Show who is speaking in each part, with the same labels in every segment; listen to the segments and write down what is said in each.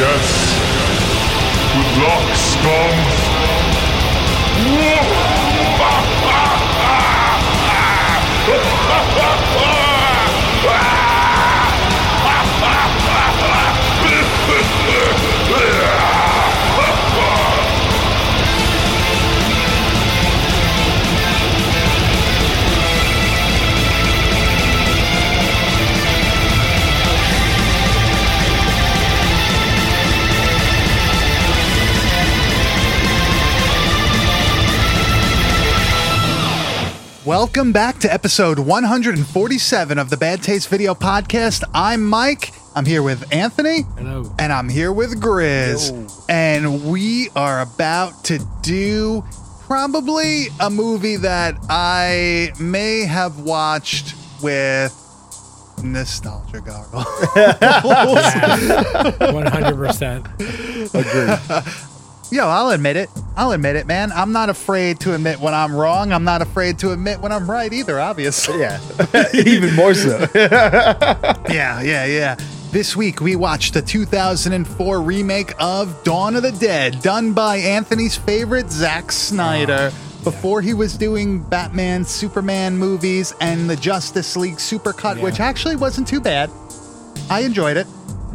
Speaker 1: VHS. Good luck,
Speaker 2: Welcome back to episode 147 of the Bad Taste Video Podcast. I'm Mike. I'm here with Anthony.
Speaker 3: Hello.
Speaker 2: And I'm here with Grizz. And we are about to do probably a movie that I may have watched with nostalgia goggles.
Speaker 3: One hundred percent.
Speaker 2: Yo, I'll admit it. I'll admit it, man. I'm not afraid to admit when I'm wrong. I'm not afraid to admit when I'm right either, obviously.
Speaker 4: Yeah, even more so.
Speaker 2: Yeah, yeah, yeah. This week we watched the 2004 remake of Dawn of the Dead, done by Anthony's favorite Zack Snyder. Ah, Before he was doing Batman, Superman movies, and the Justice League Supercut,
Speaker 3: Yeah.
Speaker 2: which actually wasn't too bad. I enjoyed it.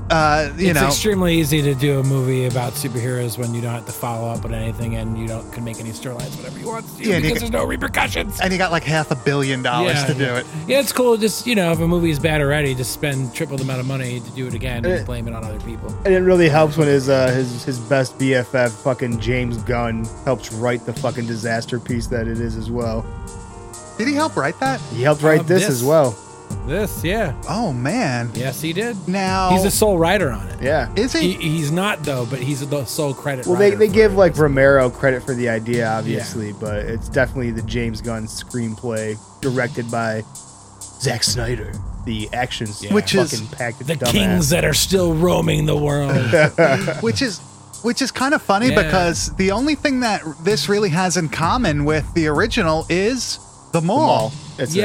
Speaker 2: Uh, you
Speaker 3: it's
Speaker 2: know,
Speaker 3: extremely easy to do a movie about superheroes when you don't have to follow up on anything and you don't can make any storylines whatever you want to do
Speaker 2: Yeah, and you
Speaker 3: because
Speaker 2: can-
Speaker 3: there's no repercussions.
Speaker 2: and he got like half a billion dollars to do
Speaker 3: yeah.
Speaker 2: it.
Speaker 3: Yeah, it's cool. Just you know, if a movie is bad already, just spend triple the amount of money to do it again
Speaker 4: Eh.
Speaker 3: and blame it on other people.
Speaker 4: and it really helps when his uh, his his best BFF, fucking James Gunn, helps write the fucking disaster piece that it is as well.
Speaker 2: Did he help write that?
Speaker 4: He helped write
Speaker 3: Uh,
Speaker 4: this,
Speaker 3: this.
Speaker 4: as well.
Speaker 3: This, yeah,
Speaker 2: Oh man.
Speaker 3: yes, he did.
Speaker 2: Now
Speaker 3: He's the sole writer on it.
Speaker 4: Yeah.
Speaker 2: is he?
Speaker 3: He, he's not though, but he's the sole credit.
Speaker 4: Well, they,
Speaker 3: writer
Speaker 4: they
Speaker 3: for
Speaker 4: give
Speaker 3: it.
Speaker 4: like Romero credit for the idea, obviously, but it's definitely the James Gunn screenplay directed by Zack Snyder, the action
Speaker 3: Yeah.
Speaker 2: Which is
Speaker 4: packed
Speaker 3: the
Speaker 4: dumbass.
Speaker 3: kings that are still roaming the world.
Speaker 2: which is which is kind of funny
Speaker 3: Yeah.
Speaker 2: because the only thing that this really has in common with the original is the mall.
Speaker 4: Mall. That's it.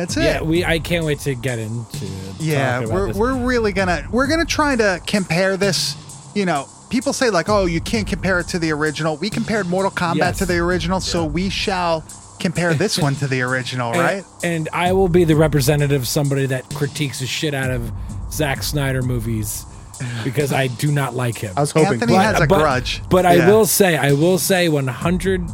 Speaker 3: Yes.
Speaker 2: That's it.
Speaker 3: Yeah, we. I can't wait to get into.
Speaker 2: Yeah,
Speaker 3: about
Speaker 2: we're
Speaker 3: this.
Speaker 2: we're really gonna we're gonna try to compare this. You know, people say like, oh, you can't compare it to the original. We compared Mortal Kombat
Speaker 3: Yes.
Speaker 2: to the original, so we shall compare this one to the original,
Speaker 3: And-
Speaker 2: right?
Speaker 3: And, I will be the representative, of somebody that critiques the shit out of Zack Snyder movies because I do not like him.
Speaker 4: I was hoping.
Speaker 2: Anthony
Speaker 4: but-
Speaker 2: has a
Speaker 3: but,
Speaker 2: grudge.
Speaker 3: But I
Speaker 2: Yeah.
Speaker 3: will say, I will say, one hundred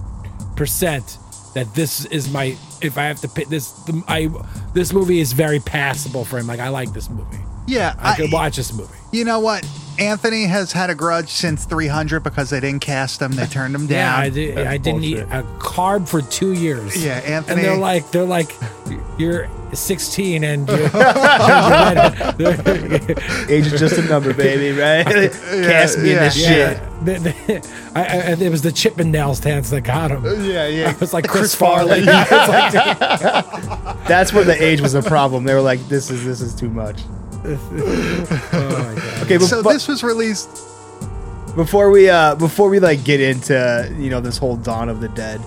Speaker 3: percent that this is my. If I have to pick this, the, I this movie is very passable for him. Like I like this movie.
Speaker 2: Yeah,
Speaker 3: I, could watch this movie.
Speaker 2: You know what? Anthony has had a grudge since 300 because they didn't cast him. They turned him
Speaker 3: Yeah,
Speaker 2: down.
Speaker 3: I, did, I didn't eat a carb for two years.
Speaker 2: Yeah, Anthony-
Speaker 3: And they're like, they're like, you're 16 and you're,
Speaker 4: Age is just a number, baby, right? Cast me in this shit.
Speaker 3: yeah. The- the- I, I, it was the Chippendales dance that got him.
Speaker 2: yeah, yeah.
Speaker 3: It was like
Speaker 2: Chris
Speaker 3: Chris, Farley.
Speaker 4: That's where the age was a problem. They were like, "This is this is too much."
Speaker 3: Oh my god.
Speaker 4: Okay, but,
Speaker 2: so
Speaker 4: but
Speaker 2: this was released
Speaker 4: before we uh before we like get into you know this whole Dawn of the Dead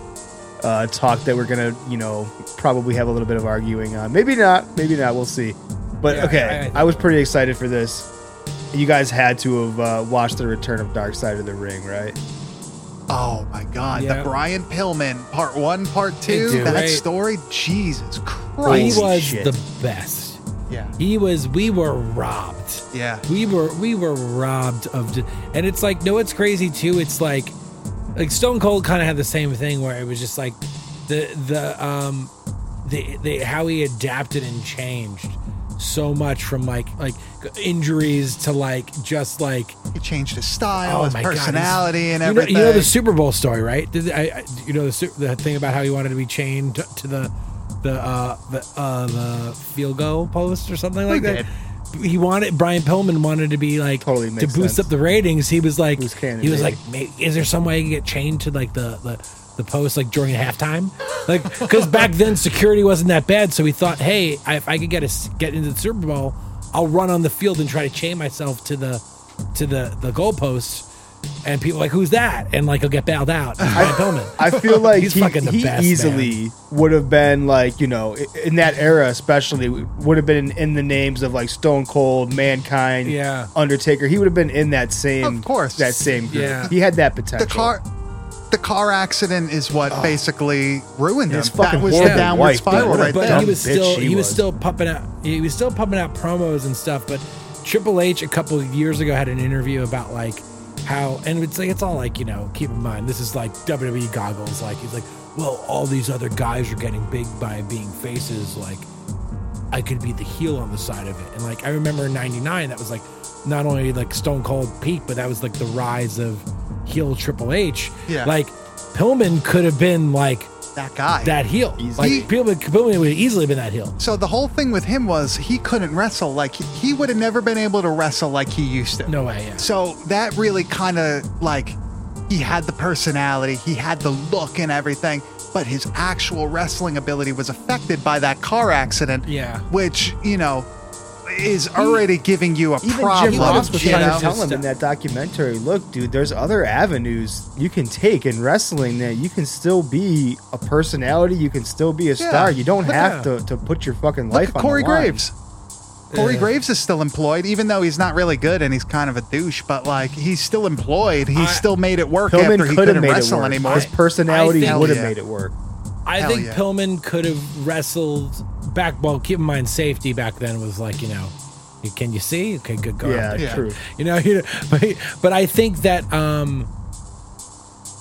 Speaker 4: uh talk that we're gonna you know probably have a little bit of arguing on. Maybe not. Maybe not. We'll see. But
Speaker 3: Yeah,
Speaker 4: okay,
Speaker 3: I- I
Speaker 4: I, was pretty excited for this. You guys had to have uh, watched the Return of Dark Side of the Ring, right?
Speaker 2: Oh my God!
Speaker 3: Yeah.
Speaker 2: The Brian Pillman part one, part two.
Speaker 3: Dude,
Speaker 2: that
Speaker 3: right.
Speaker 2: story, Jesus Christ!
Speaker 3: He was
Speaker 4: shit.
Speaker 3: the best.
Speaker 2: Yeah,
Speaker 3: He was. We were robbed.
Speaker 2: yeah.
Speaker 3: We were. We were robbed of. And it's like, no, it's crazy too. It's like, like Stone Cold kind of had the same thing where it was just like, the the um, the the how he adapted and changed so much from like like injuries to like just like
Speaker 2: He changed his style,
Speaker 3: Oh
Speaker 2: his
Speaker 3: my God,
Speaker 2: personality, and
Speaker 3: you know,
Speaker 2: everything.
Speaker 3: you know the Super Bowl story, right? Did, I, I, you know the the thing about how he wanted to be chained to, to the the uh, the uh, the field goal post or something like that. He wanted Brian Pillman wanted to be like
Speaker 4: Totally
Speaker 3: to
Speaker 4: makes
Speaker 3: boost
Speaker 4: sense.
Speaker 3: up the ratings. He was like
Speaker 4: cannon,
Speaker 3: he was like, "Ma- is there some way I can get chained to like the the the post like during halftime? Like because back then security wasn't that bad, so he thought, hey, I- if I could get a s get into the Super Bowl, I'll run on the field and try to chain myself to the to the the goalposts and people are like, "Who's that?" And like he'll get bailed out. It's Brian Pillman.
Speaker 4: I feel like
Speaker 3: He's
Speaker 4: he,
Speaker 3: fucking the
Speaker 4: he
Speaker 3: best,
Speaker 4: easily would have been like you know in that era especially would have been in the names of like Stone Cold, Mankind,
Speaker 3: Yeah.
Speaker 4: Undertaker. He would have been in that same
Speaker 2: Of course.
Speaker 4: that same group.
Speaker 3: Yeah.
Speaker 4: He had that potential.
Speaker 2: the car the car accident is what oh. basically ruined him.
Speaker 4: His
Speaker 2: That was the downward
Speaker 4: wife,
Speaker 2: spiral
Speaker 4: dude.
Speaker 2: right
Speaker 3: but
Speaker 2: there.
Speaker 3: he was still he was
Speaker 4: was.
Speaker 3: still pumping out he was still pumping out promos and stuff. But Triple H a couple of years ago had an interview about like how and it's like it's all like you know keep in mind this is like WWE goggles like he's like well all these other guys are getting big by being faces like I could be the heel on the side of it and like I remember in '99 that was like not only like Stone Cold peak but that was like the rise of heel Triple H
Speaker 2: Yeah.
Speaker 3: like Pillman could have been like
Speaker 2: that guy.
Speaker 3: that heel.
Speaker 4: Easy.
Speaker 3: Like
Speaker 2: He-
Speaker 3: Pillman, Pillman would have easily been that heel.
Speaker 2: so the whole thing with him was he couldn't wrestle like he, he would have never been able to wrestle like he used to.
Speaker 3: No way. Yeah.
Speaker 2: So that really kind of like he had the personality, he had the look and everything, but his actual wrestling ability was affected by that car accident.
Speaker 3: Yeah.
Speaker 2: Which, you know, is already giving you a
Speaker 4: Even
Speaker 2: problem.
Speaker 4: Jim Ross was trying to tell him in that documentary, look, dude, there's other avenues you can take in wrestling that you can still be a personality, you can still be a star. You don't have to, to put your fucking
Speaker 2: Look
Speaker 4: life
Speaker 2: at
Speaker 4: on
Speaker 2: Corey
Speaker 4: the line.
Speaker 2: Corey Graves. Corey
Speaker 3: Yeah.
Speaker 2: Graves is still employed, even though he's not really good and he's kind of a douche. But like, he's still employed. He
Speaker 3: I-
Speaker 2: still made it work after he
Speaker 4: could have
Speaker 2: couldn't
Speaker 4: made it
Speaker 2: wrestle
Speaker 4: work.
Speaker 2: anymore.
Speaker 4: His personality would have
Speaker 2: yeah.
Speaker 4: made it work.
Speaker 3: I
Speaker 2: Hell
Speaker 3: think
Speaker 2: yeah.
Speaker 3: Pillman could have wrestled back. Well, keep in mind, safety back then was like you know, can you see? Okay, good. Go
Speaker 4: Yeah.
Speaker 2: Yeah.
Speaker 4: true.
Speaker 3: You know, you know, but but I think that um,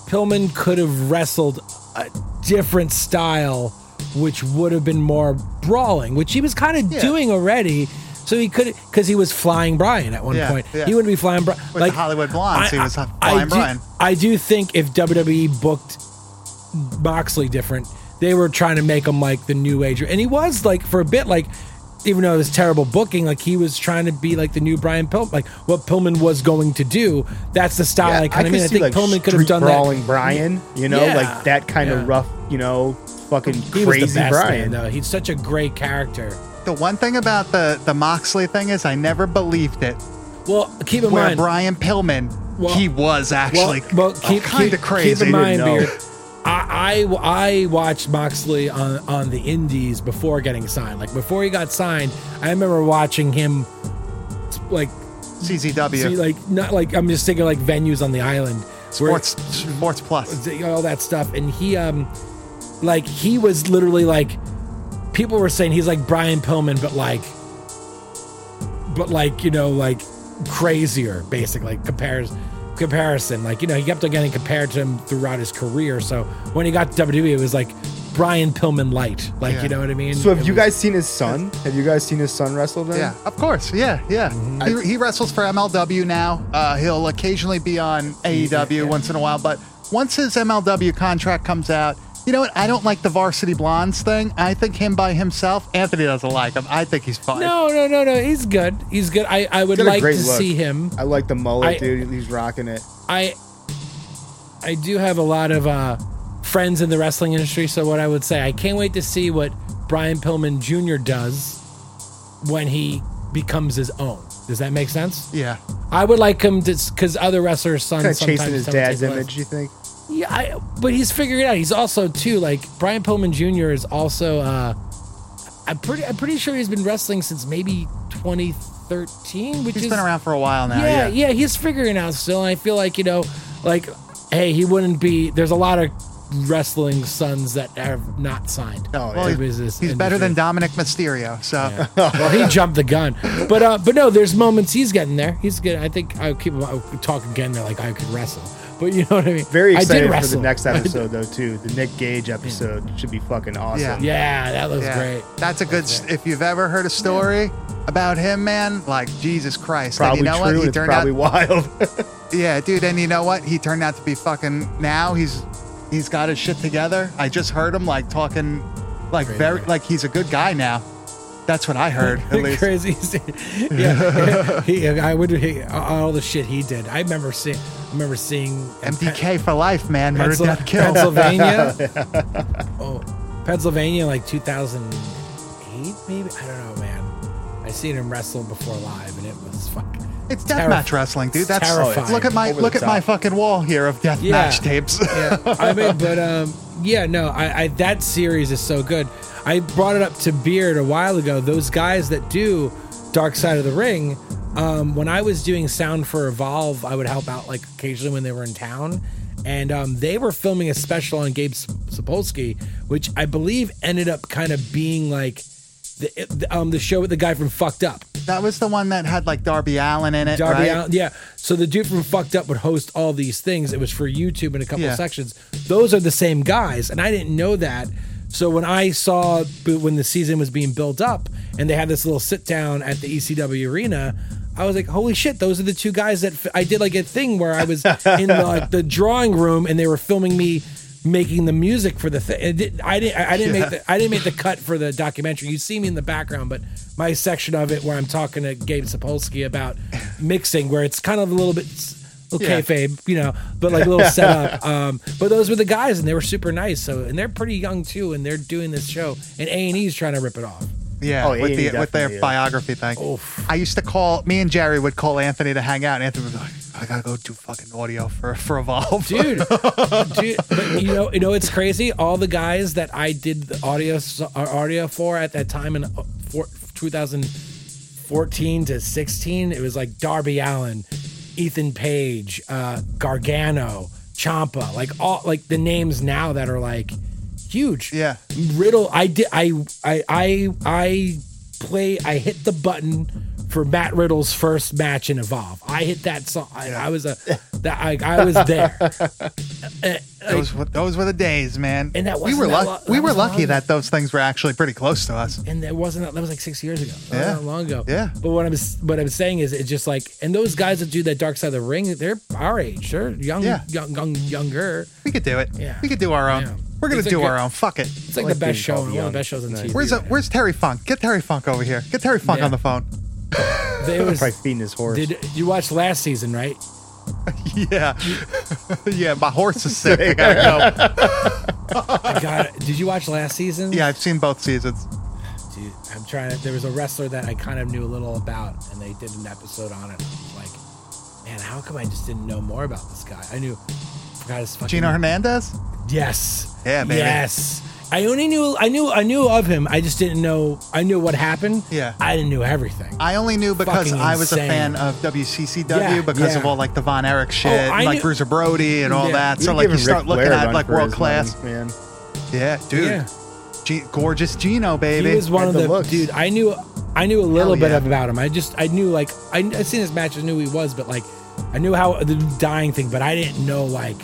Speaker 3: Pillman could have wrestled a different style, which would have been more brawling, which he was kind of
Speaker 2: Yeah.
Speaker 3: doing already. So he could, because he was flying Brian at one
Speaker 2: Yeah,
Speaker 3: point.
Speaker 2: yeah.
Speaker 3: He wouldn't be flying Brian.
Speaker 2: With the Hollywood Blondes, he was flying
Speaker 3: do,
Speaker 2: Brian.
Speaker 3: I do think if WWE booked Moxley different, they were trying to make him like the new age, and he was like for a bit like. Even though it was terrible booking, like he was trying to be like the new Brian Pillman, like what Pillman was going to do. That's the style
Speaker 4: Yeah,
Speaker 3: I kind of mean. I think
Speaker 4: like,
Speaker 3: Pillman could have
Speaker 4: street
Speaker 3: done
Speaker 4: brawling
Speaker 3: that.
Speaker 4: Brian, you know,
Speaker 3: Yeah,
Speaker 4: like that kind
Speaker 3: yeah.
Speaker 4: of rough, you know, fucking
Speaker 3: He was
Speaker 4: crazy
Speaker 3: the best
Speaker 4: Brian.
Speaker 3: man, though. He's such a great character.
Speaker 2: The one thing about the the Moxley thing is I never believed it.
Speaker 3: Well, keep in
Speaker 2: Where
Speaker 3: mind,
Speaker 2: Brian Pillman,
Speaker 3: Well-
Speaker 2: he was actually
Speaker 3: well, keep,
Speaker 2: kind
Speaker 3: keep,
Speaker 2: of crazy.
Speaker 3: Keep in mind,
Speaker 4: know.
Speaker 3: Beard. I, I I watched Moxley on on the Indies before getting signed. Like before he got signed, I remember watching him, like
Speaker 2: CZW,
Speaker 3: see, like not like I'm just thinking like venues on the island, where-
Speaker 2: Sports Sports Plus.
Speaker 3: all that stuff, and he um, like he was literally like, people were saying he's like Brian Pillman, but like, but like you know like crazier basically compares comparison like you know he kept on getting compared to him throughout his career so when he got to WWE it was like Brian Pillman light like
Speaker 2: Yeah.
Speaker 3: you know what I mean
Speaker 4: So have
Speaker 3: It
Speaker 4: you
Speaker 3: was-
Speaker 4: guys seen his son? Have you guys seen his son wrestle then?
Speaker 2: Yeah, of course. Yeah, yeah.
Speaker 3: Mm-hmm.
Speaker 2: He, he wrestles for MLW now. Uh, he'll occasionally be on AEW once in a while, but once his MLW contract comes out, you know what? I don't like the Varsity Blondes thing. I think him by himself. Anthony doesn't like him. I think he's fine.
Speaker 3: no no no no he's good he's good I I would
Speaker 4: He's got a
Speaker 3: like to
Speaker 4: look.
Speaker 3: see him
Speaker 4: I like the mullet,
Speaker 3: I-
Speaker 4: dude. He's rocking it.
Speaker 3: I I do have a lot of uh, friends in the wrestling industry, so what I would say, I can't wait to see what Brian Pillman Jr. does when he becomes his own. Does that make sense?
Speaker 2: Yeah.
Speaker 3: I would like him to, because other wrestlers' sons
Speaker 4: Kind of
Speaker 3: sometimes
Speaker 4: chasing his
Speaker 3: don't
Speaker 4: dad's
Speaker 3: place.
Speaker 4: image, you think?
Speaker 3: Yeah, I, but he's figuring it out. He's also too like Brian Pillman Jr. is also. Uh, I'm pretty. I'm pretty sure he's been wrestling since maybe 2013, which
Speaker 2: He's
Speaker 3: is
Speaker 2: been around for a while now.
Speaker 3: yeah,
Speaker 2: Yeah.
Speaker 3: yeah, he's figuring it out still. And I feel like, you know, like, hey, he wouldn't be. There's a lot of wrestling sons that have not signed.
Speaker 4: Oh,
Speaker 2: Well,
Speaker 4: yeah.
Speaker 2: he's better than. Dominik Mysterio. So
Speaker 3: well, he jumped the gun, but uh, but no, there's moments he's getting there. He's good. I think I'll keep I'll talk again. They're like I could wrestle, but you know what I mean.
Speaker 4: Very
Speaker 3: I
Speaker 4: excited
Speaker 3: did
Speaker 4: for the next episode though too. The Nick Gage episode should be fucking awesome.
Speaker 2: Yeah.
Speaker 3: Yeah, that looks
Speaker 2: yeah,
Speaker 3: great.
Speaker 2: that's a good.
Speaker 3: That's
Speaker 2: If you've ever heard a story about him, man, like Jesus Christ,
Speaker 4: Probably
Speaker 2: and you know
Speaker 4: true.
Speaker 2: what? He turned
Speaker 4: probably
Speaker 2: out.
Speaker 4: wild.
Speaker 2: Yeah, dude, and you know what? He turned out to be fucking. Now he's he's got his shit together. I just heard him like talking, like
Speaker 3: Crazy.
Speaker 2: very like he's a good guy now. That's what I heard at least.
Speaker 3: Crazy. yeah, he, I would he, all the shit he did. I remember seeing. I remember seeing
Speaker 2: MDK for life, man. Murder,
Speaker 3: Pencil-
Speaker 2: death, kill.
Speaker 3: Pennsylvania. oh, Pennsylvania, like 2008, maybe. I don't know, man. I seen him wrestle before live, and it was fucking.
Speaker 2: It's
Speaker 3: Terrif-
Speaker 2: deathmatch wrestling, dude. That's
Speaker 3: terrifying.
Speaker 2: look at my
Speaker 4: Over the
Speaker 2: look at my fucking wall here of deathmatch
Speaker 3: Yeah.
Speaker 2: tapes.
Speaker 3: yeah, I mean, but um, yeah, no, I, I that series is so good. I brought it up to Beard a while ago. Those guys that do Dark Side of the Ring, um, when I was doing sound for Evolve, I would help out like occasionally when they were in town, and um, they were filming a special on Gabe Sapolsky, which I believe ended up kind of being like the, um the show with the guy from Fucked Up.
Speaker 2: that was the one that had like Darby Allin in it,
Speaker 3: Darby
Speaker 2: right?
Speaker 3: Allin, yeah. So the dude from Fucked Up would host all these things. It was for YouTube in a couple
Speaker 2: Yeah.
Speaker 3: of sections. Those are the same guys, and I didn't know that. So when I saw when the season was being built up, and they had this little sit down at the ECW arena. I was like, "Holy shit! Those are the two guys that f- I did like a thing where I was in the, like, the drawing room and they were filming me making the music for the thing. I didn't. I didn't make the. I didn't make the cut for the documentary. You see me in the background, but my section of it where I'm talking to Gabe Sapolsky about mixing, where it's kind of a little bit. Little
Speaker 2: Yeah.
Speaker 3: kayfabe, you know, but like a little setup. Um, but those were the guys, and they were super nice. So, and they're pretty young too, and they're doing this show, and A and E's trying to rip it off.
Speaker 2: Yeah,
Speaker 4: Oh,
Speaker 2: with the with their
Speaker 4: is.
Speaker 2: biography thing.
Speaker 3: Oof.
Speaker 2: I used to call me and Jerry would call Anthony to hang out. And Anthony would be like, "I gotta go do fucking audio for for Evolve,
Speaker 3: dude. dude but you know, you know, it's crazy. All the guys that I did the audio uh, audio for at that time in uh, four, 2014 to 16, it was like Darby Allin, Ethan Page, uh, Gargano, Ciampa, like all like the names now that are like huge.
Speaker 2: Yeah.
Speaker 3: Riddle. I did. I I I I play. I hit the button for Matt Riddle's first match in Evolve. I hit that song. I, I was a that I, I was there. Uh,
Speaker 2: Those were, those were the days, man.
Speaker 3: And that
Speaker 2: we were lucky.
Speaker 3: lo-
Speaker 2: we
Speaker 3: that
Speaker 2: were lucky that those things were actually pretty close to us.
Speaker 3: and that wasn't that was like six years ago. Not
Speaker 2: Yeah.
Speaker 3: that long ago.
Speaker 2: Yeah.
Speaker 3: But what I'm what I'm saying is it's just like and those guys that do that Dark Side of the Ring, they're our age. They're young,
Speaker 2: Yeah.
Speaker 3: young, young younger.
Speaker 2: We could do it.
Speaker 3: Yeah.
Speaker 2: We could do our own.
Speaker 3: Yeah.
Speaker 2: We're gonna
Speaker 3: It's
Speaker 2: do
Speaker 3: good-
Speaker 2: our own. Fuck it.
Speaker 3: It's like,
Speaker 4: like
Speaker 3: the best show,
Speaker 4: called
Speaker 3: one of the
Speaker 4: young.
Speaker 3: best shows on TV.
Speaker 2: Where's uh Where's Terry Funk? Get Terry Funk over here. Get Terry Funk
Speaker 3: Yeah.
Speaker 2: on the phone.
Speaker 3: There was,
Speaker 4: Probably feeding his horse.
Speaker 3: did you watch last season, right?
Speaker 2: Yeah, yeah. My horse is sick. I gotta go.
Speaker 3: I got it. Did you watch last season?
Speaker 2: Yeah, I've seen both seasons.
Speaker 3: Dude, I'm trying to. There was a wrestler that I kind of knew a little about, and they did an episode on it. I was like, man, how come I just didn't know more about this guy? I knew, I forgot his fucking.
Speaker 2: Gino Hernandez.
Speaker 3: Yes.
Speaker 2: Yeah, baby.
Speaker 3: Yes. I only knew. I knew. I knew of him. I just didn't know. I knew what happened.
Speaker 2: Yeah.
Speaker 3: I didn't know everything.
Speaker 2: I only knew because
Speaker 3: Fucking
Speaker 2: I was a fan of WCCW
Speaker 3: Yeah,
Speaker 2: because of
Speaker 3: yeah.
Speaker 2: all like the Von Erich oh, shit,
Speaker 3: Oh,
Speaker 2: and,
Speaker 3: I
Speaker 2: like
Speaker 3: knew-
Speaker 2: Bruiser Brody and all
Speaker 3: Yeah.
Speaker 2: that. So like you start
Speaker 4: Ric
Speaker 2: looking
Speaker 4: Flair
Speaker 2: at like world class.
Speaker 4: man.
Speaker 2: Yeah, dude.
Speaker 3: Yeah.
Speaker 2: G- gorgeous Gino, baby.
Speaker 3: He was one of
Speaker 4: the
Speaker 3: the,
Speaker 4: looks.
Speaker 3: dude. I knew. I knew a little
Speaker 2: Hell
Speaker 3: bit
Speaker 2: yeah.
Speaker 3: about him. I just. I knew like. I I seen his matches. Knew who he was, but like, I knew how the dying thing, but I didn't know like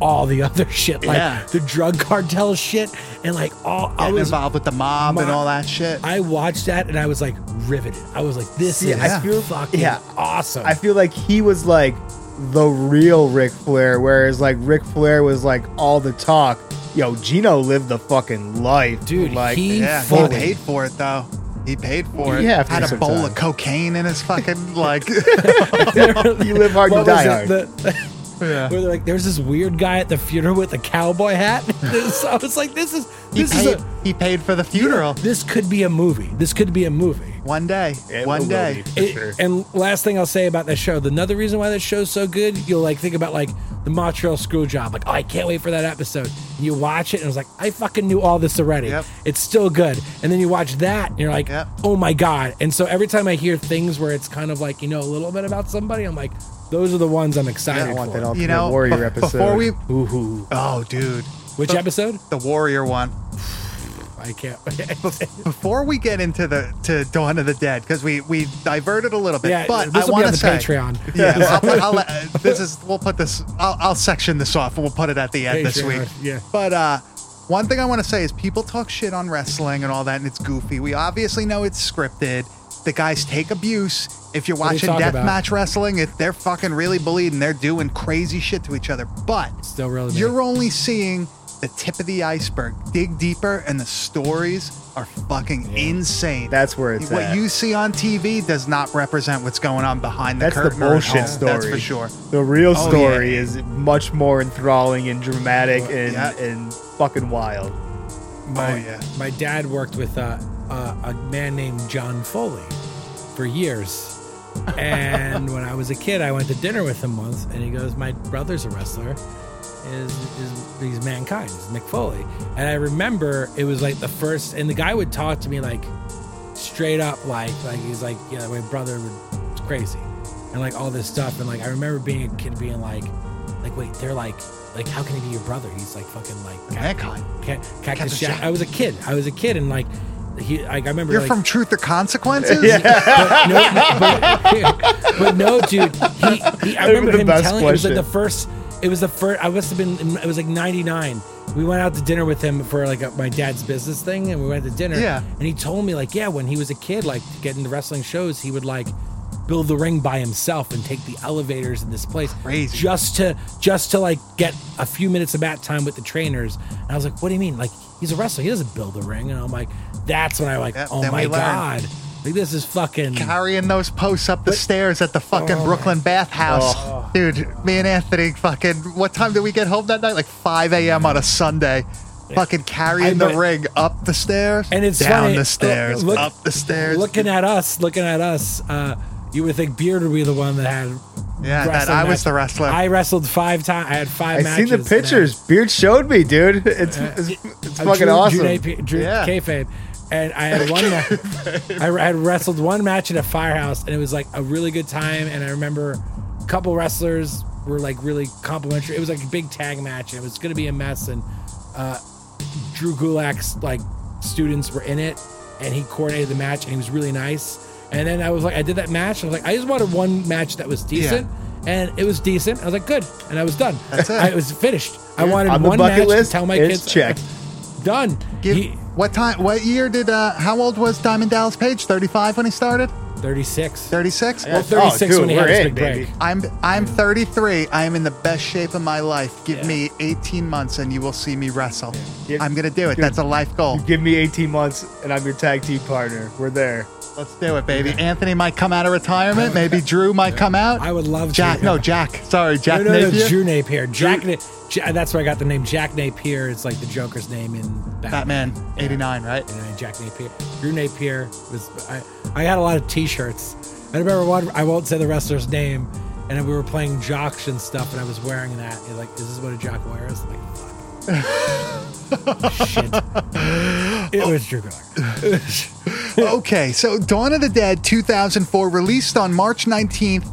Speaker 3: all the other shit, like
Speaker 2: Yeah.
Speaker 3: the drug cartel shit, and like all. I was.
Speaker 2: involved with the mob and all that shit.
Speaker 3: I watched that and I was like riveted. I was like, this
Speaker 4: Yeah,
Speaker 3: is
Speaker 4: I feel-
Speaker 3: fucking
Speaker 4: yeah.
Speaker 3: awesome.
Speaker 4: I feel like he was like the real Ric Flair, whereas like Ric Flair was like all the talk. Yo, Gino lived the fucking life,
Speaker 3: Dude,
Speaker 4: Like,
Speaker 3: he-
Speaker 2: yeah, he
Speaker 3: fully.
Speaker 2: paid for it though. He paid for it.
Speaker 4: Yeah, have
Speaker 2: Had a bowl
Speaker 4: sometime.
Speaker 2: of cocaine in his fucking like.
Speaker 4: you live hard, you die hard.
Speaker 3: The-
Speaker 2: yeah.
Speaker 3: where they're like, there's this weird guy at the funeral with a cowboy hat. so I was like, this is
Speaker 2: He
Speaker 3: this
Speaker 2: paid,
Speaker 3: is a
Speaker 2: he paid for the funeral.
Speaker 3: this could be a movie. This could be a movie.
Speaker 2: One day.
Speaker 4: It
Speaker 2: one day.
Speaker 4: be,
Speaker 3: It-
Speaker 4: sure.
Speaker 3: And last thing I'll say about that show, the another reason why that show's so good, you'll like think about like the Montreal Screwjob, like oh, I can't wait for that episode. And you watch it and it's like I fucking knew all this already.
Speaker 2: Yep.
Speaker 3: It's still good. And then you watch that and you're like,
Speaker 2: Yep.
Speaker 3: oh my god. And so every time I hear things where it's kind of like you know a little bit about somebody, I'm like, those are the ones I'm excited about.
Speaker 4: I want
Speaker 3: for.
Speaker 4: that Ultimate
Speaker 2: know,
Speaker 4: Warrior
Speaker 2: bef-
Speaker 4: episode.
Speaker 2: before we-
Speaker 4: Ooh,
Speaker 2: Oh, dude.
Speaker 3: Which episode?
Speaker 2: The Warrior one.
Speaker 3: I can't.
Speaker 2: Before we get into the to Dawn of the Dead, because we we diverted a little bit,
Speaker 3: yeah,
Speaker 2: but
Speaker 3: this
Speaker 2: I
Speaker 3: will be
Speaker 2: want
Speaker 3: on
Speaker 2: to
Speaker 3: the
Speaker 2: say,
Speaker 3: Patreon.
Speaker 2: yeah, well, I'll, I'll, uh, this is we'll put this. I'll, I'll section this off and we'll put it at the end this
Speaker 3: Patreon,
Speaker 2: week.
Speaker 3: yeah.
Speaker 2: But uh, one thing I want to say is people talk shit on wrestling and all that, and it's goofy. We obviously know it's scripted. The guys take abuse. If you're
Speaker 3: What are you
Speaker 2: watching
Speaker 3: talking about?
Speaker 2: deathmatch wrestling, if they're fucking really bleeding, they're doing crazy shit to each other. But
Speaker 3: Still really.
Speaker 2: you're only seeing the tip of the iceberg. Dig deeper, and the stories are fucking insane.
Speaker 4: That's where it's
Speaker 2: what
Speaker 4: at.
Speaker 2: you see on TV does not represent what's going on behind the
Speaker 4: That's the
Speaker 2: curtain. or at
Speaker 4: bullshit
Speaker 2: home.
Speaker 4: story.
Speaker 2: That's for sure.
Speaker 4: The real
Speaker 2: Oh,
Speaker 4: story
Speaker 2: yeah.
Speaker 4: is much more enthralling and dramatic and,
Speaker 2: Yeah.
Speaker 4: and fucking wild.
Speaker 3: my,
Speaker 2: Oh, yeah.
Speaker 3: my dad worked with uh, uh, a man named John Foley for years. and when I was a kid, I went to dinner with him once, and he goes, "My brother's a wrestler. Is is he's mankind? He's Mick Foley." And I remember it was like the first, and the guy would talk to me like straight up, like like he's like, "Yeah, my brother was crazy," and like all this stuff, and like I remember being a kid, being like, like wait, they're like. Like how can he be your brother? He's like fucking like
Speaker 2: Mankind.
Speaker 3: Cactus. Jack. I was a kid. I was a kid, and like he, like, I remember.
Speaker 2: You're
Speaker 3: like,
Speaker 2: from Truth or Consequences?
Speaker 3: but no, but, but no, dude. He, he I remember him
Speaker 4: best
Speaker 3: telling. It was like the first. It was the first. I must have been. It was like '99. We went out to dinner with him for like a, my dad's business thing, and we went to dinner.
Speaker 2: Yeah.
Speaker 3: And he told me like, yeah, when he was a kid, like to get into wrestling shows, he would like build the ring by himself and take the elevators in this place
Speaker 2: Crazy.
Speaker 3: just to just to like get a few minutes of mat time with the trainers. And I was like, what do you mean? Like he's a wrestler. He doesn't build a ring. And I'm like, that's when I like,
Speaker 2: Yep,
Speaker 3: oh
Speaker 2: then
Speaker 3: my
Speaker 2: learned.
Speaker 3: god, like this is fucking.
Speaker 2: Carrying those posts up the stairs at the fucking
Speaker 3: Oh,
Speaker 2: Brooklyn bathhouse.
Speaker 4: Oh.
Speaker 2: Dude, me and Anthony fucking, what time did we get home that night? Like 5 a.m. on a Sunday. Fucking carrying
Speaker 3: I-
Speaker 2: the
Speaker 3: but-
Speaker 2: ring up the stairs,
Speaker 3: And it's
Speaker 2: down
Speaker 3: funny,
Speaker 2: the stairs,
Speaker 3: look-
Speaker 2: up the stairs.
Speaker 3: looking at us, looking at us, uh, you would think Beard would be the one that had.
Speaker 2: Yeah, that
Speaker 3: wrestling
Speaker 2: I was
Speaker 3: match.
Speaker 2: the wrestler.
Speaker 3: I wrestled five times. I had five
Speaker 4: I
Speaker 3: matches.
Speaker 4: seen the
Speaker 3: and I-
Speaker 4: pictures. Beard showed me, dude. It's it's, it's
Speaker 3: uh,
Speaker 4: fucking
Speaker 3: Drew-
Speaker 4: awesome.
Speaker 3: Drew, Napier- Drew
Speaker 2: Yeah.
Speaker 3: kayfabe. And I had one. ma- I had wrestled one match at a firehouse, and it was like a really good time. And I remember a couple wrestlers were like really complimentary. It was like a big tag match, and it was going to be a mess. And uh, Drew Gulak's like students were in it, and he coordinated the match, and he was really nice. And then I was like, I did that match. And I was like, I just wanted one match that was decent, and it was decent. I was like, good, and I was done.
Speaker 2: That's it.
Speaker 3: I was finished. I wanted
Speaker 4: On the
Speaker 3: one
Speaker 4: bucket
Speaker 3: match
Speaker 4: list,
Speaker 3: to tell my
Speaker 4: it's
Speaker 3: kids
Speaker 4: checked.
Speaker 3: done.
Speaker 2: Give,
Speaker 3: He-
Speaker 2: what time, what year did, uh, how old was Diamond Dallas Page? 35 when he started?
Speaker 3: 36.
Speaker 2: 36?
Speaker 3: Well, 36
Speaker 4: Oh, dude,
Speaker 3: when he
Speaker 4: we're
Speaker 3: had his
Speaker 4: in,
Speaker 3: big break.
Speaker 2: I'm I'm 33. I am in the best shape of my life. Give
Speaker 3: Yeah.
Speaker 2: me 18 months and you will see me wrestle.
Speaker 4: Yeah.
Speaker 2: I'm gonna do it.
Speaker 4: Dude.
Speaker 2: That's a life goal.
Speaker 4: Give me 18 months and I'm your tag team partner. We're there.
Speaker 2: Let's do it, baby. Anthony might come out of retirement. Maybe Drew might come out.
Speaker 3: I would love
Speaker 2: Jack.
Speaker 3: to.
Speaker 2: No, Jack. Sorry, Jack
Speaker 3: no, no, no,
Speaker 2: Napier.
Speaker 3: Drew Napier. Jack. Na- Ja- that's where I got the name Jack Napier. It's like the Joker's name in Batman.
Speaker 2: Batman 89, right?
Speaker 3: And then Jack Napier. Drew Napier was. I, I had a lot of T-shirts. I remember one. I won't say the wrestler's name. And we were playing jocks and stuff, and I was wearing that. He's like, "Is this what a jock wears?" I'm like, fuck. Shit. It was Drew Gallagher.
Speaker 2: okay, so Dawn of the Dead 2004 released on March 19th.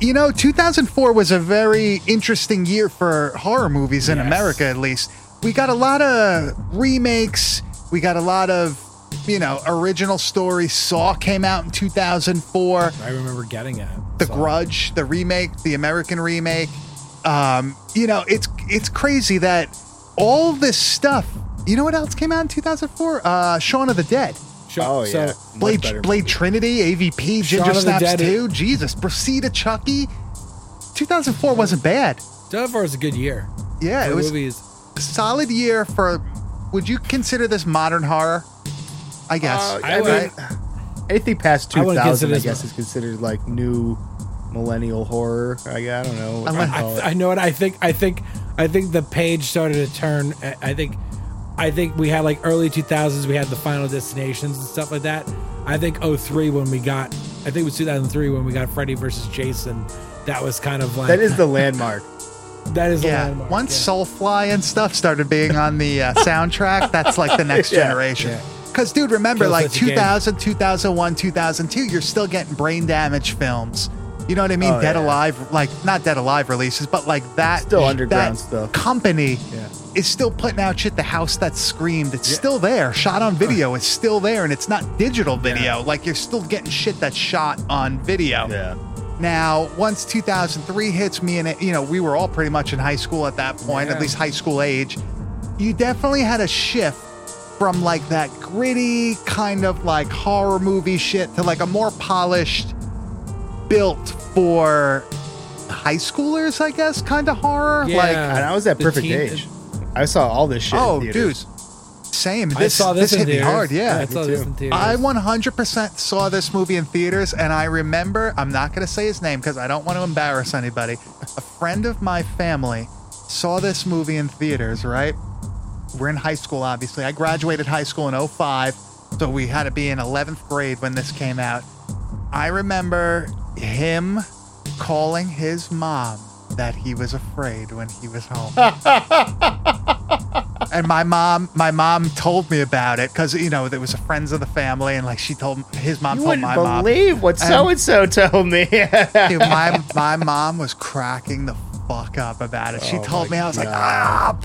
Speaker 2: You know, 2004 was a very interesting year for horror movies in
Speaker 3: Yes.
Speaker 2: America, at least. We got a lot of remakes. We got a lot of, you know, original story. Saw came out in 2004.
Speaker 3: I remember getting it.
Speaker 2: The
Speaker 3: So-
Speaker 2: Grudge, the remake, the American remake. Um, you know, it's it's crazy that all this stuff. You know what else came out in 2004? Uh, Shaun of the Dead.
Speaker 3: Sho-
Speaker 4: Oh,
Speaker 3: so-
Speaker 4: yeah.
Speaker 2: Blade, Blade. Trinity, AVP,
Speaker 3: Shaun
Speaker 2: Ginger
Speaker 3: of the
Speaker 2: Snaps
Speaker 3: Dead
Speaker 2: 2. Jesus, proceed to Chucky. 2004 wasn't bad.
Speaker 3: Denver was a good year.
Speaker 2: Yeah,
Speaker 3: For
Speaker 2: it was
Speaker 3: movies.
Speaker 2: a solid year for. Would you consider this modern horror? I guess.
Speaker 4: Uh,
Speaker 3: I
Speaker 4: I
Speaker 3: would-
Speaker 4: mean, anything past 2000, I,
Speaker 3: consider
Speaker 4: guess, is considered like new millennial horror. I, I don't know. What
Speaker 2: Unless-
Speaker 4: to call it.
Speaker 3: I know what I think. I think. I think the page started to turn. I- I think. I think we had like early 2000s. We had the Final Destinations and stuff like that. I think 03 when we got. I think it was 2003 when we got Freddy versus Jason. That was kind of like
Speaker 4: that is the landmark.
Speaker 3: that is the
Speaker 2: yeah.
Speaker 3: landmark,
Speaker 2: Once
Speaker 3: yeah.
Speaker 2: Soulfly and stuff started being on the uh, soundtrack, that's like the next
Speaker 4: Yeah.
Speaker 2: generation.
Speaker 3: Yeah.
Speaker 2: Because, dude, remember,
Speaker 3: Kill
Speaker 2: like
Speaker 3: Switch Game.
Speaker 2: 2000, 2001, 2002, you're still getting brain damage films. You know what I mean?
Speaker 4: Oh,
Speaker 2: Dead
Speaker 4: yeah.
Speaker 2: Alive, like not Dead Alive releases, but like that.
Speaker 4: Still underground
Speaker 2: that
Speaker 4: stuff.
Speaker 2: Company
Speaker 4: Yeah.
Speaker 2: is still putting out shit. The House That Screamed, it's still there. Shot on video is still there, and it's not digital video. Like you're still getting shit that's shot on video.
Speaker 4: Yeah.
Speaker 2: Now, once 2003 hits me, and it, you know, we were all pretty much in high school at that point,
Speaker 3: Yeah.
Speaker 2: at least high school age. You definitely had a shift from like that gritty kind of like horror movie shit to like a more polished, built for high schoolers, I guess, kind of horror.
Speaker 3: Yeah.
Speaker 2: Like,
Speaker 4: And I was at
Speaker 3: The
Speaker 4: perfect
Speaker 3: teen-
Speaker 4: age. I saw all this shit. in
Speaker 2: oh, dude,
Speaker 4: theaters.
Speaker 2: same.
Speaker 3: I
Speaker 2: This,
Speaker 3: saw this, in
Speaker 2: hit me
Speaker 3: theaters.
Speaker 2: hard. Yeah,
Speaker 3: I saw this in theaters.
Speaker 2: I 100% saw this movie in theaters, and I remember, I'm not going to say his name because I don't want to embarrass anybody. A friend of my family saw this movie in theaters, right? We're in high school, obviously. I graduated high school in 05, so we had to be in 11th grade when this came out. I remember him calling his mom that he was afraid when he was home. and my mom, my mom told me about it because you know there was a friends of the family, and like she told his mom
Speaker 4: You
Speaker 2: told
Speaker 4: wouldn't
Speaker 2: my mom.
Speaker 4: believe what so and so told me.
Speaker 2: Dude, my my mom was cracking the fuck up about it. She
Speaker 4: Oh
Speaker 2: told
Speaker 4: my
Speaker 2: me I was like, ah,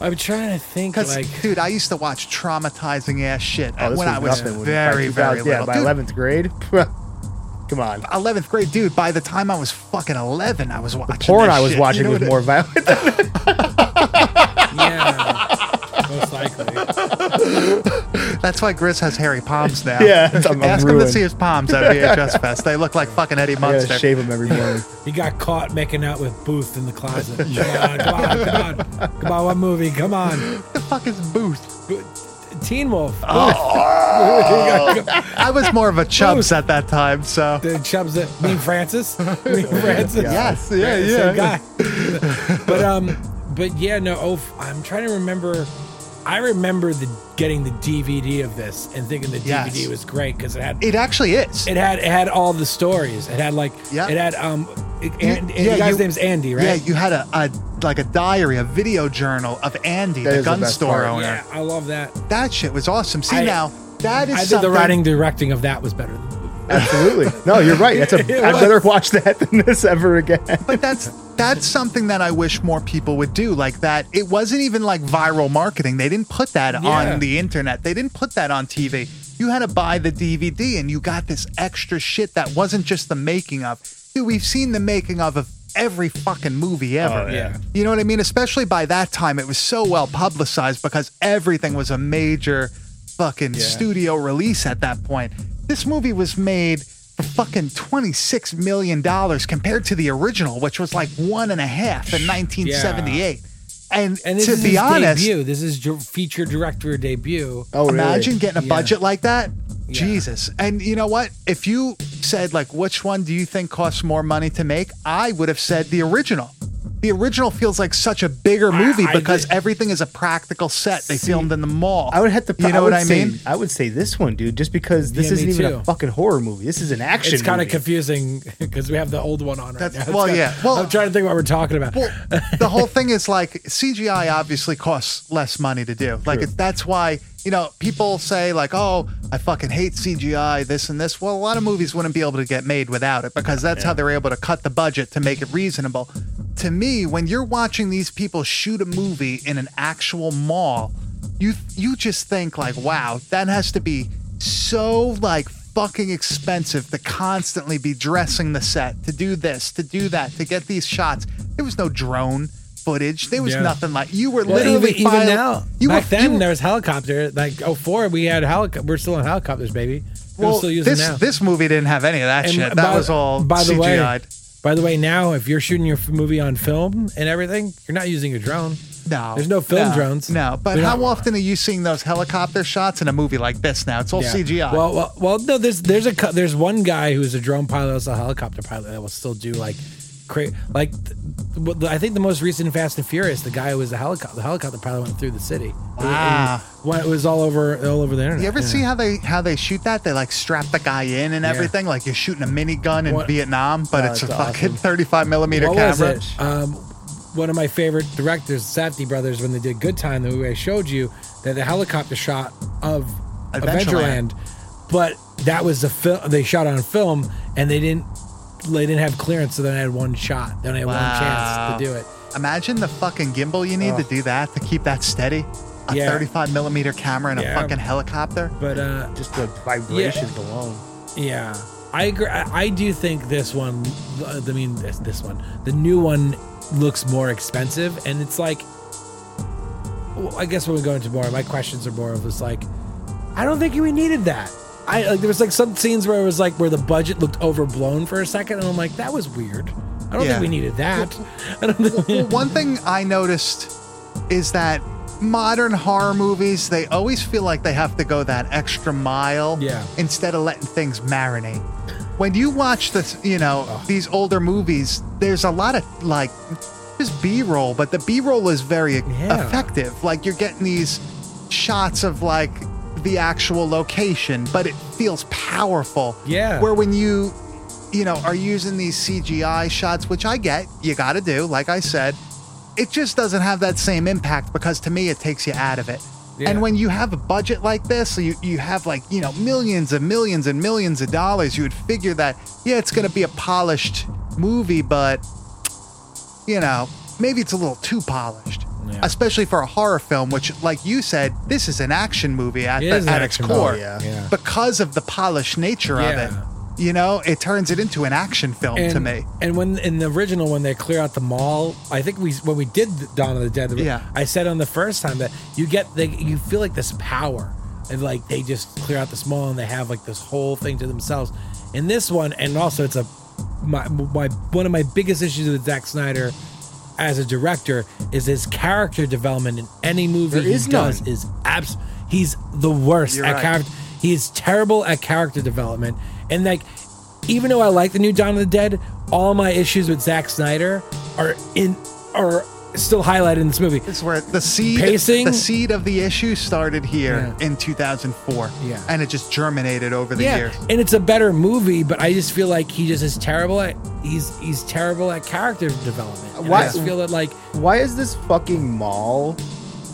Speaker 3: I'm trying to think
Speaker 2: because
Speaker 3: like
Speaker 2: dude, I used to watch traumatizing ass shit
Speaker 4: Oh, this
Speaker 2: when I was
Speaker 4: nothing when-
Speaker 2: very
Speaker 4: by
Speaker 2: very
Speaker 4: 2000 Yeah,
Speaker 2: little.
Speaker 4: by
Speaker 2: Dude,
Speaker 4: eleventh grade. Come on.
Speaker 2: 11th grade, dude. By the time I was fucking 11, I was watching.
Speaker 4: Porn
Speaker 2: this
Speaker 4: I was
Speaker 2: shit.
Speaker 4: watching
Speaker 2: You know
Speaker 4: was
Speaker 2: what
Speaker 4: more violent.
Speaker 3: yeah, most likely.
Speaker 2: It- That's why Grizz has hairy palms now.
Speaker 4: Yeah, I'm- I'm
Speaker 2: ask him to see his palms at VHS Fest. They look like fucking Eddie
Speaker 4: I gotta
Speaker 2: Munster.
Speaker 4: shave him every morning.
Speaker 3: He got caught making out with Boof in the closet. Come on, come on, come on, come on. What movie? Come on,
Speaker 2: What the fuck is Boof?
Speaker 3: Teen Wolf.
Speaker 2: I was more of a chubs at that time, so.
Speaker 3: the chubs that mean Francis. mean Francis.
Speaker 2: Yes, yeah,
Speaker 3: Same
Speaker 2: yeah.
Speaker 3: guy. but um, but yeah, no. Oh, f- I'm trying to remember. I remember the getting the DVD of this and thinking the
Speaker 2: Yes.
Speaker 3: DVD was great because it had
Speaker 2: It actually is.
Speaker 3: it had it had all the stories. It had like
Speaker 2: Yeah.
Speaker 3: it had um, it,
Speaker 2: You-
Speaker 3: and, and
Speaker 2: yeah,
Speaker 3: the guy's
Speaker 2: you-
Speaker 3: name's Andy, right?
Speaker 2: Yeah, you had a, a like a diary, a video journal of Andy,
Speaker 4: That
Speaker 2: the
Speaker 4: is the
Speaker 2: gun store
Speaker 4: part.
Speaker 2: owner.
Speaker 3: Yeah, I love that.
Speaker 2: That shit was awesome. See
Speaker 3: I-
Speaker 2: now, that is
Speaker 3: I think
Speaker 2: something.
Speaker 3: the writing directing of that was better than the movie.
Speaker 4: Absolutely. No, you're right. That's a.
Speaker 3: It
Speaker 4: I'd
Speaker 3: was.
Speaker 4: rather watch that than this ever again.
Speaker 2: But that's that's something that I wish more people would do. Like that, it wasn't even like viral marketing. They didn't put that
Speaker 3: Yeah.
Speaker 2: on the internet. They didn't put that on TV. You had to buy the DVD, and you got this extra shit that wasn't just the making of. Dude, we've seen the making of of every fucking movie oh, ever.
Speaker 4: Oh, yeah.
Speaker 2: You know what I mean? Especially by that time, it was so well publicized because everything was a major fucking studio release at that point. This movie was made for fucking $26 million compared to the original, which was like one and a half in 1978. And,
Speaker 3: And this
Speaker 2: to
Speaker 3: is
Speaker 2: be
Speaker 3: his
Speaker 2: honest,
Speaker 3: debut. This is dir- feature director debut.
Speaker 4: Oh, really?
Speaker 2: imagine getting a
Speaker 3: Yeah.
Speaker 2: budget like that.
Speaker 3: Yeah.
Speaker 2: Jesus. And you know what? If you said, like, which one do you think costs more money to make? I would have said the original. The original feels like such a bigger movie
Speaker 3: I
Speaker 2: because
Speaker 3: did-
Speaker 2: everything is a practical set. They filmed in the mall.
Speaker 4: I would have to.
Speaker 2: You know
Speaker 4: would
Speaker 2: what I
Speaker 4: say-
Speaker 2: mean?
Speaker 4: I would say this one, dude, just because this
Speaker 3: Yeah,
Speaker 4: isn't even
Speaker 3: too.
Speaker 4: a fucking horror movie. This is an action.
Speaker 3: It's kind of confusing because we have the old one on right
Speaker 2: That's-
Speaker 3: now.
Speaker 2: well,
Speaker 3: It's
Speaker 2: yeah.
Speaker 3: kinda-
Speaker 2: Well-
Speaker 3: I'm trying to think what we're talking about.
Speaker 2: Well, the whole thing is like CGI obviously costs less money to do. Like it, that's why you know people say like, "Oh, I fucking hate CGI, this and this." Well, a lot of movies wouldn't be able to get made without it because that's how they're able to cut the budget to make it reasonable. To me, when you're watching these people shoot a movie in an actual mall, you you just think like, "Wow, that has to be so like fucking expensive to constantly be dressing the set, to do this, to do that, to get these shots. There was no drone footage. There was
Speaker 3: Yeah.
Speaker 2: nothing like you were
Speaker 3: Well,
Speaker 2: literally
Speaker 3: even, even now,
Speaker 2: You
Speaker 3: back
Speaker 2: were,
Speaker 3: then
Speaker 2: you
Speaker 3: there was helicopter. Like oh four, we had helicopter. We're still in helicopters, baby.
Speaker 2: Well,
Speaker 3: still using
Speaker 2: this
Speaker 3: now.
Speaker 2: this movie didn't have any of that
Speaker 3: And
Speaker 2: shit.
Speaker 3: by-
Speaker 2: That was all
Speaker 3: by the way,
Speaker 2: CGI'd.
Speaker 3: By the way, now if you're shooting your movie on film and everything, you're not using a drone.
Speaker 2: no,
Speaker 3: there's no film
Speaker 2: no,
Speaker 3: drones.
Speaker 2: No, but how
Speaker 3: don't-
Speaker 2: often are you seeing those helicopter shots in a movie like this? Now it's all
Speaker 3: Yeah.
Speaker 2: CGI.
Speaker 3: Well, well, well, no. There's there's a there's one guy who's a drone pilot, also a helicopter pilot that will still do like, cra- like, I think the most recent Fast and Furious, the guy who was the helicopter, the helicopter pilot went through the city.
Speaker 2: Wow.
Speaker 3: When it was all over all over the internet.
Speaker 2: you ever
Speaker 3: yeah.
Speaker 2: see how they how they shoot that? They like strap the guy in and
Speaker 3: Yeah.
Speaker 2: everything, like you're shooting a minigun in
Speaker 3: What-
Speaker 2: Vietnam, but
Speaker 4: Oh,
Speaker 2: it's a
Speaker 4: that's
Speaker 2: fucking 35 millimeter
Speaker 3: what
Speaker 2: camera.
Speaker 3: was it? Um, one of my favorite directors, Safdie brothers, when they did Good Time, the movie I showed you, that the helicopter shot of
Speaker 2: Adventureland.
Speaker 3: Adventureland, but that was the film they shot on film, and they didn't they didn't have clearance, so they only had one shot, they only had
Speaker 2: Wow.
Speaker 3: one chance to do it.
Speaker 2: Imagine the fucking gimbal you need to do that to keep that steady. A
Speaker 3: Yeah.
Speaker 2: 35 millimeter camera and a fucking helicopter.
Speaker 3: But uh,
Speaker 4: just the vibrations alone.
Speaker 3: Yeah, I agree. I, I do think this one. uh, I mean, this, this one, the new one, looks more expensive, and it's like. Well, I guess when we go into more, my questions are more of this like, I don't think we needed that. I like there was like some scenes where it was like where the budget looked overblown for a second, and I'm like, that was weird. I don't
Speaker 2: Yeah.
Speaker 3: think we needed that. I don't think.
Speaker 2: well, one thing I noticed is that modern horror movies, they always feel like they have to go that extra mile
Speaker 3: Yeah.
Speaker 2: instead of letting things marinate. When you watch this, you know, these older movies, there's a lot of like just B-roll, but the B-roll is very
Speaker 3: Yeah.
Speaker 2: effective. Like you're getting these shots of like the actual location, but it feels powerful.
Speaker 3: Yeah.
Speaker 2: Where when you you know, are using these CGI shots, which I get, you got to do, like I said. It just doesn't have that same impact because to me, it takes you out of it.
Speaker 3: Yeah.
Speaker 2: And when you have a budget like this, so you, you have like, you know, millions and millions and millions of dollars, you would figure that, yeah, it's going to be a polished movie, but, you know, maybe it's a little too polished.
Speaker 3: Yeah.
Speaker 2: Especially for a horror film, which, like you said, this is an action movie at,
Speaker 3: It
Speaker 2: the- at its core.
Speaker 3: movie, yeah. Yeah.
Speaker 2: Because of the polished nature
Speaker 3: Yeah.
Speaker 2: of it. You know, it turns it into an action film
Speaker 3: and,
Speaker 2: to me.
Speaker 3: And when in the original, when they clear out the mall, I think we when we did Dawn of the Dead,
Speaker 2: Yeah.
Speaker 3: I said on the first time that you get the, you feel like this power, and like they just clear out this mall and they have like this whole thing to themselves. In this one, and also it's a my, my one of my biggest issues with Zack Snyder as a director is his character development in any movie he does
Speaker 4: none.
Speaker 3: is abs. He's the worst
Speaker 2: You're
Speaker 3: at
Speaker 2: right.
Speaker 3: character. He is terrible at character development, and like, even though I like the new Dawn of the Dead, all my issues with Zack Snyder are in are still highlighted in this movie.
Speaker 2: This is where the seed,
Speaker 3: Pacing?
Speaker 2: the seed of the issue started here
Speaker 3: Yeah.
Speaker 2: in 2004.
Speaker 3: Yeah.
Speaker 2: And it just germinated over the
Speaker 3: yeah,
Speaker 2: years.
Speaker 3: and it's a better movie, but I just feel like he just is terrible at he's he's terrible at character development. And
Speaker 4: Why-
Speaker 3: I just feel that like
Speaker 4: Why is this fucking mall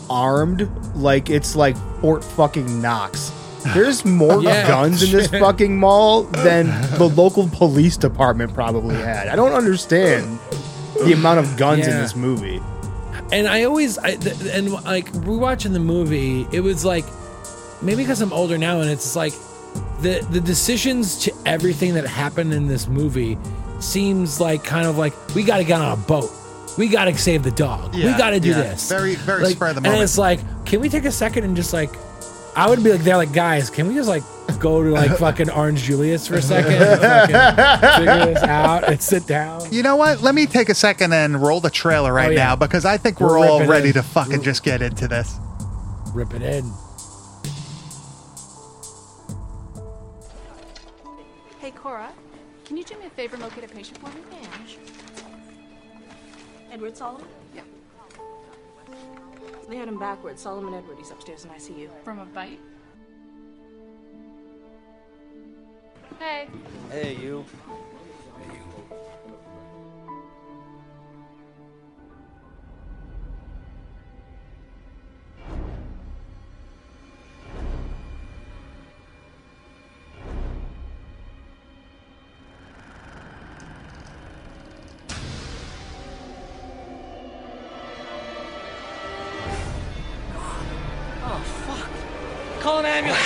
Speaker 4: armed like it's like Fort fucking Knox? There's more
Speaker 3: Yeah.
Speaker 4: guns in this fucking mall than the local police department probably had. I don't understand the amount of guns in
Speaker 3: Yeah.
Speaker 4: this movie.
Speaker 3: and I always I, th- and like rewatching the movie, it was like maybe because I'm older now, and it's like the the decisions to everything that happened in this movie seems like kind of like we got to get on a boat, we got to save the dog, we
Speaker 2: Yeah,
Speaker 3: got to do
Speaker 2: yeah.
Speaker 3: this.
Speaker 2: Very- very
Speaker 3: like,
Speaker 2: spur of the
Speaker 3: And
Speaker 2: moment.
Speaker 3: it's like, can we take a second and just like, I would be like, they're like, guys, can we just like go to like fucking Orange Julius for a second, and fucking figure this out, and sit down.
Speaker 2: You know what? Let me take a second and roll the trailer right
Speaker 3: Oh, yeah.
Speaker 2: now because I think we're
Speaker 3: We'll
Speaker 2: all
Speaker 3: it
Speaker 2: ready
Speaker 3: in.
Speaker 2: to fucking just get into this.
Speaker 3: Rip it in.
Speaker 5: Hey, Cora, can you do me a favor and locate a patient for me? Yeah, sure.
Speaker 6: Edward Solomon?
Speaker 5: Yeah.
Speaker 6: They had him backwards. Solomon Edward. He's upstairs in ICU.
Speaker 5: From a bite? Hey.
Speaker 7: Hey, you. Ambulance.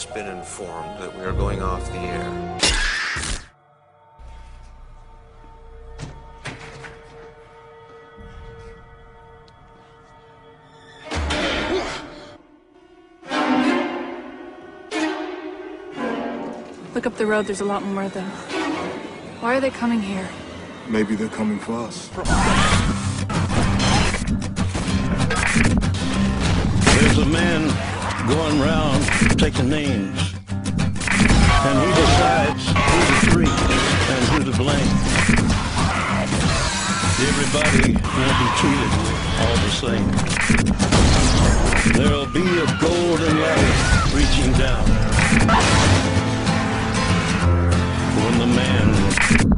Speaker 8: I've just been informed that we are going off the air.
Speaker 5: Look up the road, there's a lot more of them. Why are they coming here?
Speaker 1: Maybe they're coming for us.
Speaker 9: There's a man going round taking names. And he decides who to treat and who to blame. Everybody will be treated all the same. There'll be a golden ladder reaching down. When the man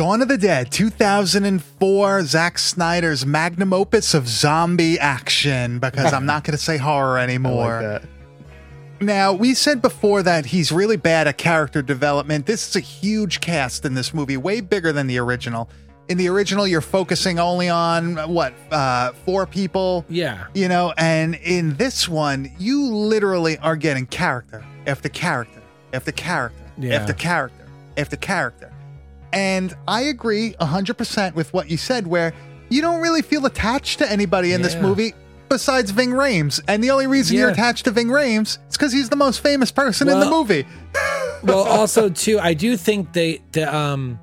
Speaker 2: Dawn of the Dead, 2004, Zack Snyder's magnum opus of zombie action, because I'm not going to say horror
Speaker 4: I
Speaker 2: anymore.
Speaker 4: like that.
Speaker 2: Now, we said before that he's really bad at character development. This is a huge cast in this movie, way bigger than the original. In the original, you're focusing only on what, uh, four people?
Speaker 3: Yeah.
Speaker 2: You know, and in this one, you literally are getting character after character after character.
Speaker 3: Yeah.
Speaker 2: after character after character. And I agree 100% with what you said, where you don't really feel attached to anybody in this movie besides Ving Rhames. And the only reason you're attached to Ving Rhames is because he's the most famous person in the movie.
Speaker 3: well, also too, I do think they the um,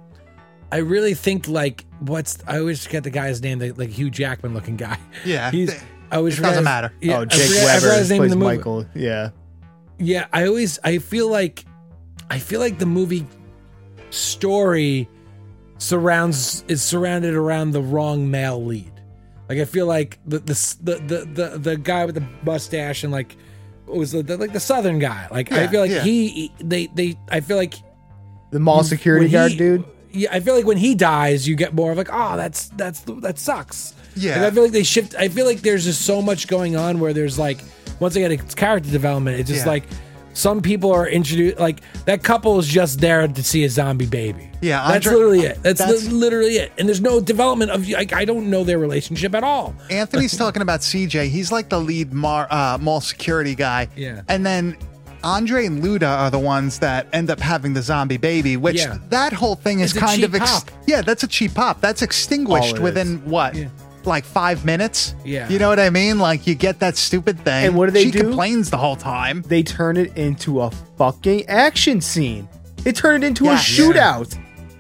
Speaker 3: I really think like what's I always forget the guy's name, the like Hugh Jackman looking guy.
Speaker 2: Yeah,
Speaker 3: he's.
Speaker 2: th-
Speaker 3: I always
Speaker 2: it
Speaker 3: forget
Speaker 2: doesn't matter.
Speaker 3: Yeah,
Speaker 4: oh, Jake
Speaker 3: forget- I
Speaker 4: Weber
Speaker 3: forgot his name in
Speaker 4: plays
Speaker 3: the movie.
Speaker 4: Michael. Yeah.
Speaker 3: Yeah, I always I feel like I feel like the movie story surrounds is surrounded around the wrong male lead. Like I feel like the the the the the, the guy with the mustache and like what was the, the like the southern guy. Like I feel like
Speaker 2: yeah.
Speaker 3: he they they I feel like
Speaker 4: The mall security guard
Speaker 3: he-
Speaker 4: dude.
Speaker 3: Yeah, I feel like when he dies, you get more of like, oh, that's that's that sucks.
Speaker 2: Yeah.
Speaker 3: Like, I feel like they shift. I feel like there's just so much going on where there's like, once again, it's character development. It's just
Speaker 2: Yeah.
Speaker 3: like some people are introduced. Like that couple is just there to see a zombie baby.
Speaker 2: Yeah,
Speaker 3: that's
Speaker 2: Andre-
Speaker 3: literally it. That's,
Speaker 2: that's-
Speaker 3: li- literally it. And there's no development of. Like, I don't know their relationship at all.
Speaker 2: Anthony's talking about CJ. He's like the lead mar, uh, mall security guy.
Speaker 3: Yeah.
Speaker 2: And then Andre and Luda are the ones that end up having the zombie baby, which
Speaker 3: Yeah.
Speaker 2: that whole thing is
Speaker 3: It's
Speaker 2: kind of ex- yeah, that's a cheap pop. That's extinguished within what?
Speaker 3: Yeah.
Speaker 2: Like five minutes.
Speaker 3: Yeah.
Speaker 2: You know what I mean? Like you get that stupid thing.
Speaker 4: And what do they
Speaker 2: she
Speaker 4: do?
Speaker 2: complains the whole time.
Speaker 4: They turn it into a fucking action scene. They turn it into
Speaker 2: Yeah.
Speaker 4: a shootout.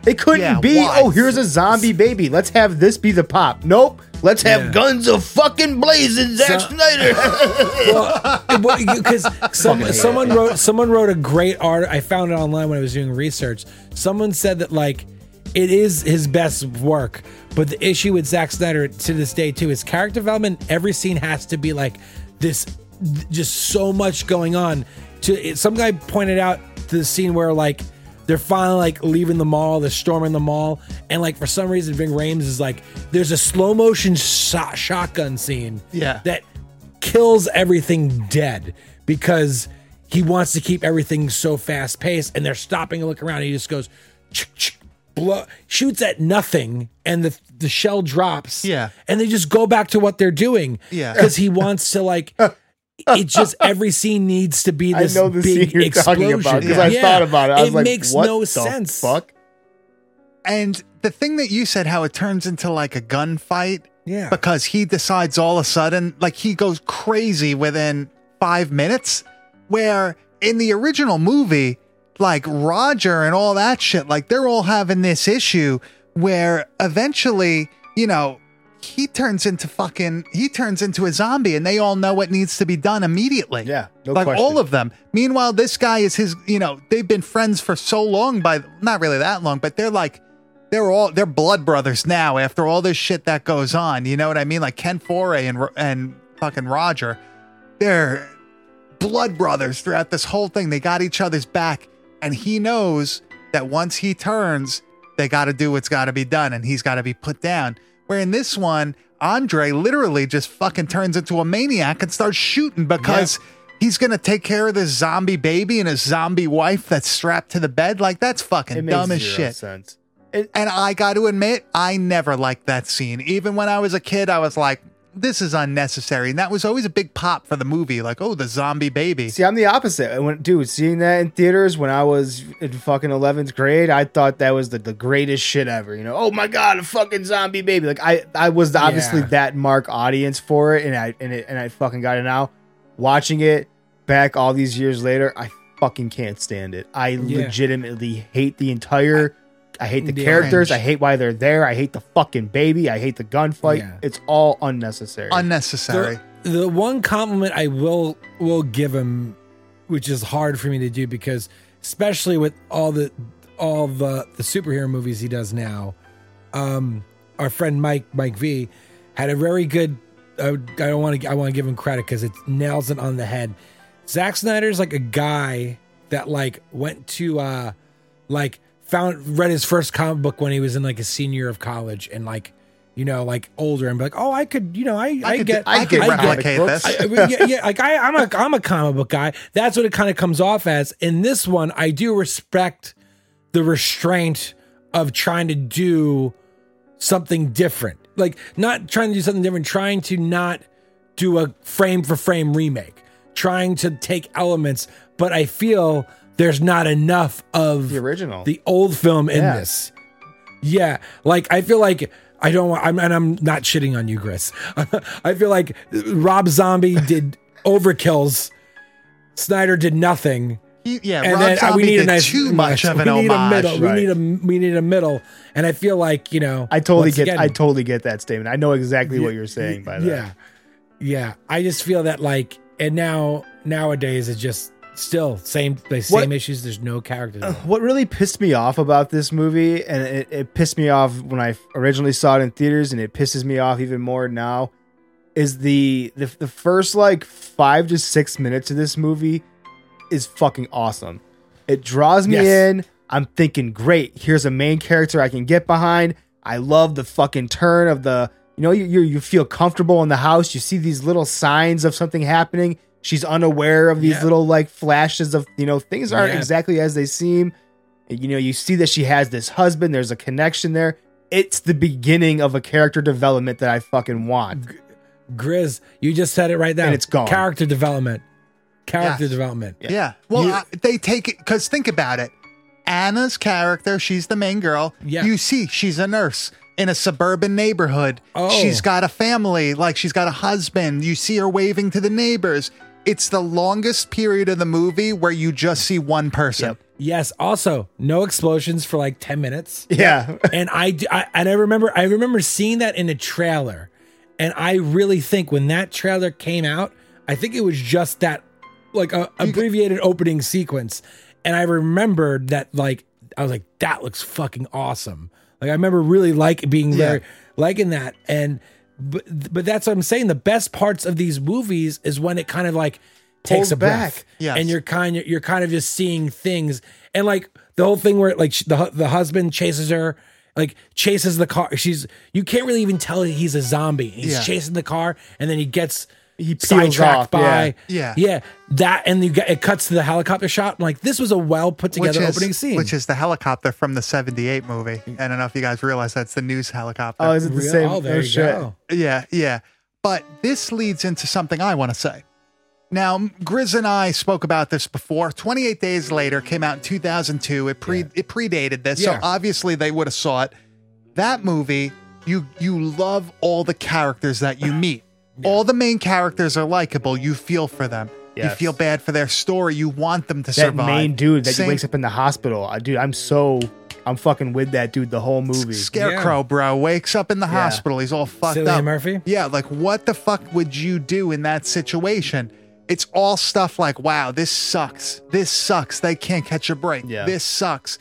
Speaker 4: It couldn't
Speaker 2: Yeah,
Speaker 4: be,
Speaker 2: why?
Speaker 4: oh, here's a zombie baby. Let's have this be the pop. Nope. Let's have
Speaker 3: Yeah.
Speaker 4: guns of fucking blazing Zack
Speaker 3: So-
Speaker 4: Snyder.
Speaker 3: because some, someone wrote someone wrote a great art. I found it online when I was doing research. Someone said that like it is his best work, but the issue with Zack Snyder to this day too is character development. Every scene has to be like this, just so much going on. To some guy pointed out the scene where like. They're finally like leaving the mall. They're storming the mall, and like for some reason, Ving Rhames is like, there's a slow motion shot, shotgun scene.
Speaker 2: Yeah.
Speaker 3: that kills everything dead because he wants to keep everything so fast paced and they're stopping and look around and he just goes "Chick, chick," blow, shoots at nothing and the the shell drops
Speaker 2: Yeah.
Speaker 3: and they just go back to what they're doing
Speaker 2: Yeah.
Speaker 3: because he wants to like it's just every scene needs to be
Speaker 4: I
Speaker 3: this
Speaker 4: know the
Speaker 3: big
Speaker 4: scene you're talking
Speaker 3: explosion.
Speaker 4: about because
Speaker 2: Yeah.
Speaker 4: I
Speaker 3: Yeah.
Speaker 4: thought about it. I was
Speaker 3: it
Speaker 4: like,
Speaker 3: makes
Speaker 4: what
Speaker 3: no
Speaker 4: the
Speaker 3: sense
Speaker 4: fuck?
Speaker 2: And the thing that you said, how it turns into like a gunfight,
Speaker 3: Yeah.
Speaker 2: because he decides all of a sudden, like he goes crazy within five minutes. Where in the original movie, like Roger and all that shit, like they're all having this issue where eventually, you know, he turns into fucking, he turns into a zombie and they all know what needs to be done immediately.
Speaker 4: Yeah, no
Speaker 2: like
Speaker 4: question.
Speaker 2: all of them. Meanwhile, this guy is his, you know, they've been friends for so long by, not really that long, but they're like, they're all they're blood brothers now after all this shit that goes on. You know what I mean? Like Ken Foree and and fucking Roger, they're blood brothers throughout this whole thing. They got each other's back, and he knows that once he turns, they got to do what's got to be done, and he's got to be put down. Where in this one, Andre literally just fucking turns into a maniac and starts shooting because. He's gonna take care of this zombie baby and his zombie wife that's strapped to the bed. Like that's fucking
Speaker 4: It
Speaker 2: dumb as shit.
Speaker 4: sense.
Speaker 2: And I got to admit, I never liked that scene. Even when I was a kid, I was like, this is unnecessary. And that was always a big pop for the movie. Like, oh, the zombie baby.
Speaker 4: See, I'm the opposite. I went, dude, seeing that in theaters when I was in fucking 11th grade, I thought that was the, the greatest shit ever. You know, oh my god, a fucking zombie baby. Like I, I was obviously
Speaker 3: Yeah.
Speaker 4: that mark audience for it, and I and it and I fucking got it now. Watching it back all these years later, I fucking can't stand it. I
Speaker 3: Yeah.
Speaker 4: legitimately hate the entire. I hate the
Speaker 3: The
Speaker 4: characters. I hate why they're there. I hate the fucking baby. I hate the gunfight.
Speaker 3: Yeah.
Speaker 4: It's all unnecessary.
Speaker 2: Unnecessary.
Speaker 3: The, the one compliment I will will give him, which is hard for me to do because especially with all the all the the superhero movies he does now, um, our friend Mike Mike V had a very good. I, I don't want to. I want to give him credit because it nails it on the head. Zack Snyder's like a guy that like went to uh like found read his first comic book when he was in like a senior of college and like you know like older and be like oh I could you know I I, get
Speaker 2: I could
Speaker 3: get-
Speaker 2: replicate this.
Speaker 3: I- I- yeah, yeah, like I, I'm a I'm a comic book guy. That's what it kind of comes off as. In this one, I do respect the restraint of trying to do something different. Like not trying to do something different, trying to not do a frame for frame remake, trying to take elements. But I feel there's not enough of
Speaker 4: The original.
Speaker 3: the old film in
Speaker 4: Yeah.
Speaker 3: this. Yeah, like I feel like I don't want. I'm and I'm not shitting on you, Chris. I feel like Rob Zombie did overkills. Snyder did nothing.
Speaker 2: He- yeah,
Speaker 3: and
Speaker 2: Rob
Speaker 3: then uh,
Speaker 2: Zombie
Speaker 3: we need a nice
Speaker 2: too much of an
Speaker 3: we need
Speaker 2: homage.
Speaker 3: a middle.
Speaker 4: right.
Speaker 3: We need a we need a middle. And I feel like you know.
Speaker 4: I totally get.
Speaker 3: again-
Speaker 4: I totally get that statement. I know exactly what you're saying by that.
Speaker 3: Yeah, yeah. I just feel that like, and now nowadays it just still same same
Speaker 4: What-
Speaker 3: issues. There's no character. development.
Speaker 4: What really pissed me off about this movie, and it, it pissed me off when I originally saw it in theaters, and it pisses me off even more now, is the the, the first like five to six minutes of this movie is fucking awesome. It draws me
Speaker 3: Yes.
Speaker 4: in. I'm thinking, great. Here's a main character I can get behind. I love the fucking turn of the. You know, you you, you feel comfortable in the house. You see these little signs of something happening. She's unaware of these
Speaker 3: Yeah.
Speaker 4: little like flashes of you know things aren't
Speaker 3: Yeah.
Speaker 4: exactly as they seem. You know, you see that she has this husband. There's a connection there. It's the beginning of a character development that I fucking want.
Speaker 3: Grizz, you just said it right there.
Speaker 4: And it's gone.
Speaker 3: Character development. Character
Speaker 2: Yes.
Speaker 3: development.
Speaker 2: Yeah. Well,
Speaker 3: You-
Speaker 2: uh, they take it because think about it. Anna's character, she's the main girl.
Speaker 3: Yeah.
Speaker 2: You see, she's a nurse in a suburban neighborhood.
Speaker 3: Oh.
Speaker 2: She's got a family, like she's got a husband. You see her waving to the neighbors. It's the longest period of the movie where you just see one person.
Speaker 4: Yep.
Speaker 3: Yes. Also, no explosions for like ten minutes.
Speaker 4: Yeah,
Speaker 3: and I and I remember I remember seeing that in a trailer, and I really think when that trailer came out, I think it was just that like a abbreviated opening sequence, and I remembered that like I was like that looks fucking awesome. Like I remember really like being very liking that, and but but that's what I'm saying. The best parts of these movies is when it kind of like takes a breath,
Speaker 4: back.
Speaker 2: Yes.
Speaker 3: and you're kind of you're kind of just seeing things, and like the whole thing where like sh- the hu- the husband chases her. Like chases the car. She's you can't really even tell he's a zombie. He's
Speaker 2: Yeah.
Speaker 3: chasing the car, and then he gets
Speaker 4: He peels
Speaker 3: sidetracked
Speaker 4: off,
Speaker 3: by
Speaker 2: yeah.
Speaker 3: yeah that, and you get it cuts to the helicopter shot. I'm like this was a well put together
Speaker 2: is,
Speaker 3: opening scene.
Speaker 2: which is the helicopter from the 78 movie. I don't know if you guys realize that's the news helicopter.
Speaker 4: Oh, is it the
Speaker 3: Real-
Speaker 4: same?
Speaker 3: Oh, there
Speaker 4: oh,
Speaker 3: you go.
Speaker 2: Yeah, yeah. But this leads into something I want to say. Now, Grizz and I spoke about this before. 28 Days Later came out in 2002. It pre it predated this,
Speaker 3: Yeah.
Speaker 2: so obviously they would have saw it. That movie, you you love all the characters that you meet. All the main characters are likable. You feel for them. You feel bad for their story. You want them to
Speaker 4: That
Speaker 2: survive.
Speaker 4: main dude that
Speaker 2: Same-
Speaker 4: wakes up in the hospital, uh, dude. I'm so I'm fucking with that dude the whole movie.
Speaker 2: Scarecrow, bro, wakes up in the
Speaker 4: Yeah.
Speaker 2: hospital. He's all fucked
Speaker 3: Cillian
Speaker 2: up.
Speaker 3: Murphy?
Speaker 2: Yeah, like what the fuck would you do in that situation? It's all stuff like, wow, this sucks. This sucks. They can't catch a break.
Speaker 4: Yeah.
Speaker 2: This sucks.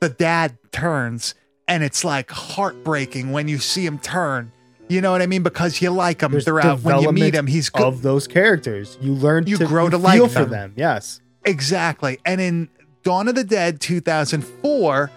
Speaker 2: The dad turns, and it's like heartbreaking when you see him turn. You know what I mean? Because you like him
Speaker 4: There's
Speaker 2: throughout. When you meet
Speaker 4: development
Speaker 2: him, he's good.
Speaker 4: of those characters. You learn
Speaker 2: You
Speaker 4: to
Speaker 2: grow to
Speaker 4: feel
Speaker 2: like
Speaker 4: for
Speaker 2: them.
Speaker 4: them. Yes.
Speaker 2: Exactly. And in Dawn of the Dead 2004,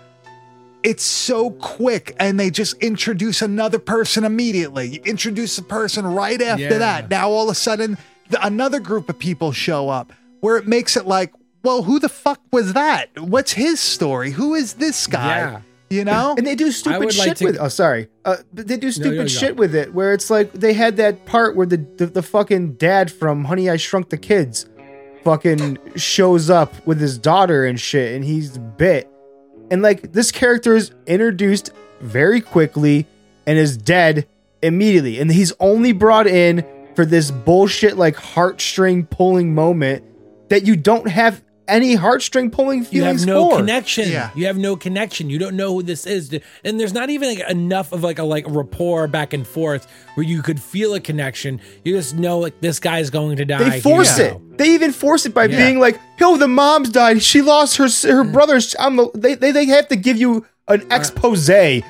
Speaker 2: it's so quick and they just introduce another person immediately. You introduce a person right after
Speaker 3: Yeah.
Speaker 2: that. Now all of a sudden the, another group of people show up where it makes it like, well, who the fuck was that? What's his story? Who is this guy?
Speaker 3: Yeah.
Speaker 2: You know?
Speaker 4: And they do stupid
Speaker 3: would like
Speaker 4: shit
Speaker 3: to-
Speaker 4: with. Oh, sorry. Uh, but they do
Speaker 3: you
Speaker 4: stupid
Speaker 3: go.
Speaker 4: shit with it, where it's like they had that part where the, the the fucking dad from Honey I Shrunk the Kids, fucking shows up with his daughter and shit, and he's bit, and like this character is introduced very quickly and is dead immediately, and he's only brought in for this bullshit like heartstring pulling moment that you don't have any heartstring pulling feelings.
Speaker 3: you have no
Speaker 4: for.
Speaker 3: connection.
Speaker 2: Yeah.
Speaker 3: You have no connection. You don't know who this is, and there's not even like enough of like a like rapport back and forth where you could feel a connection. You just know like this guy's going to die.
Speaker 4: They force
Speaker 3: Here
Speaker 4: it.
Speaker 3: go.
Speaker 4: They even force it by
Speaker 3: Yeah.
Speaker 4: being like, "Yo, the mom's died. She lost her her brother's." I'm the, they, they they have to give you an expose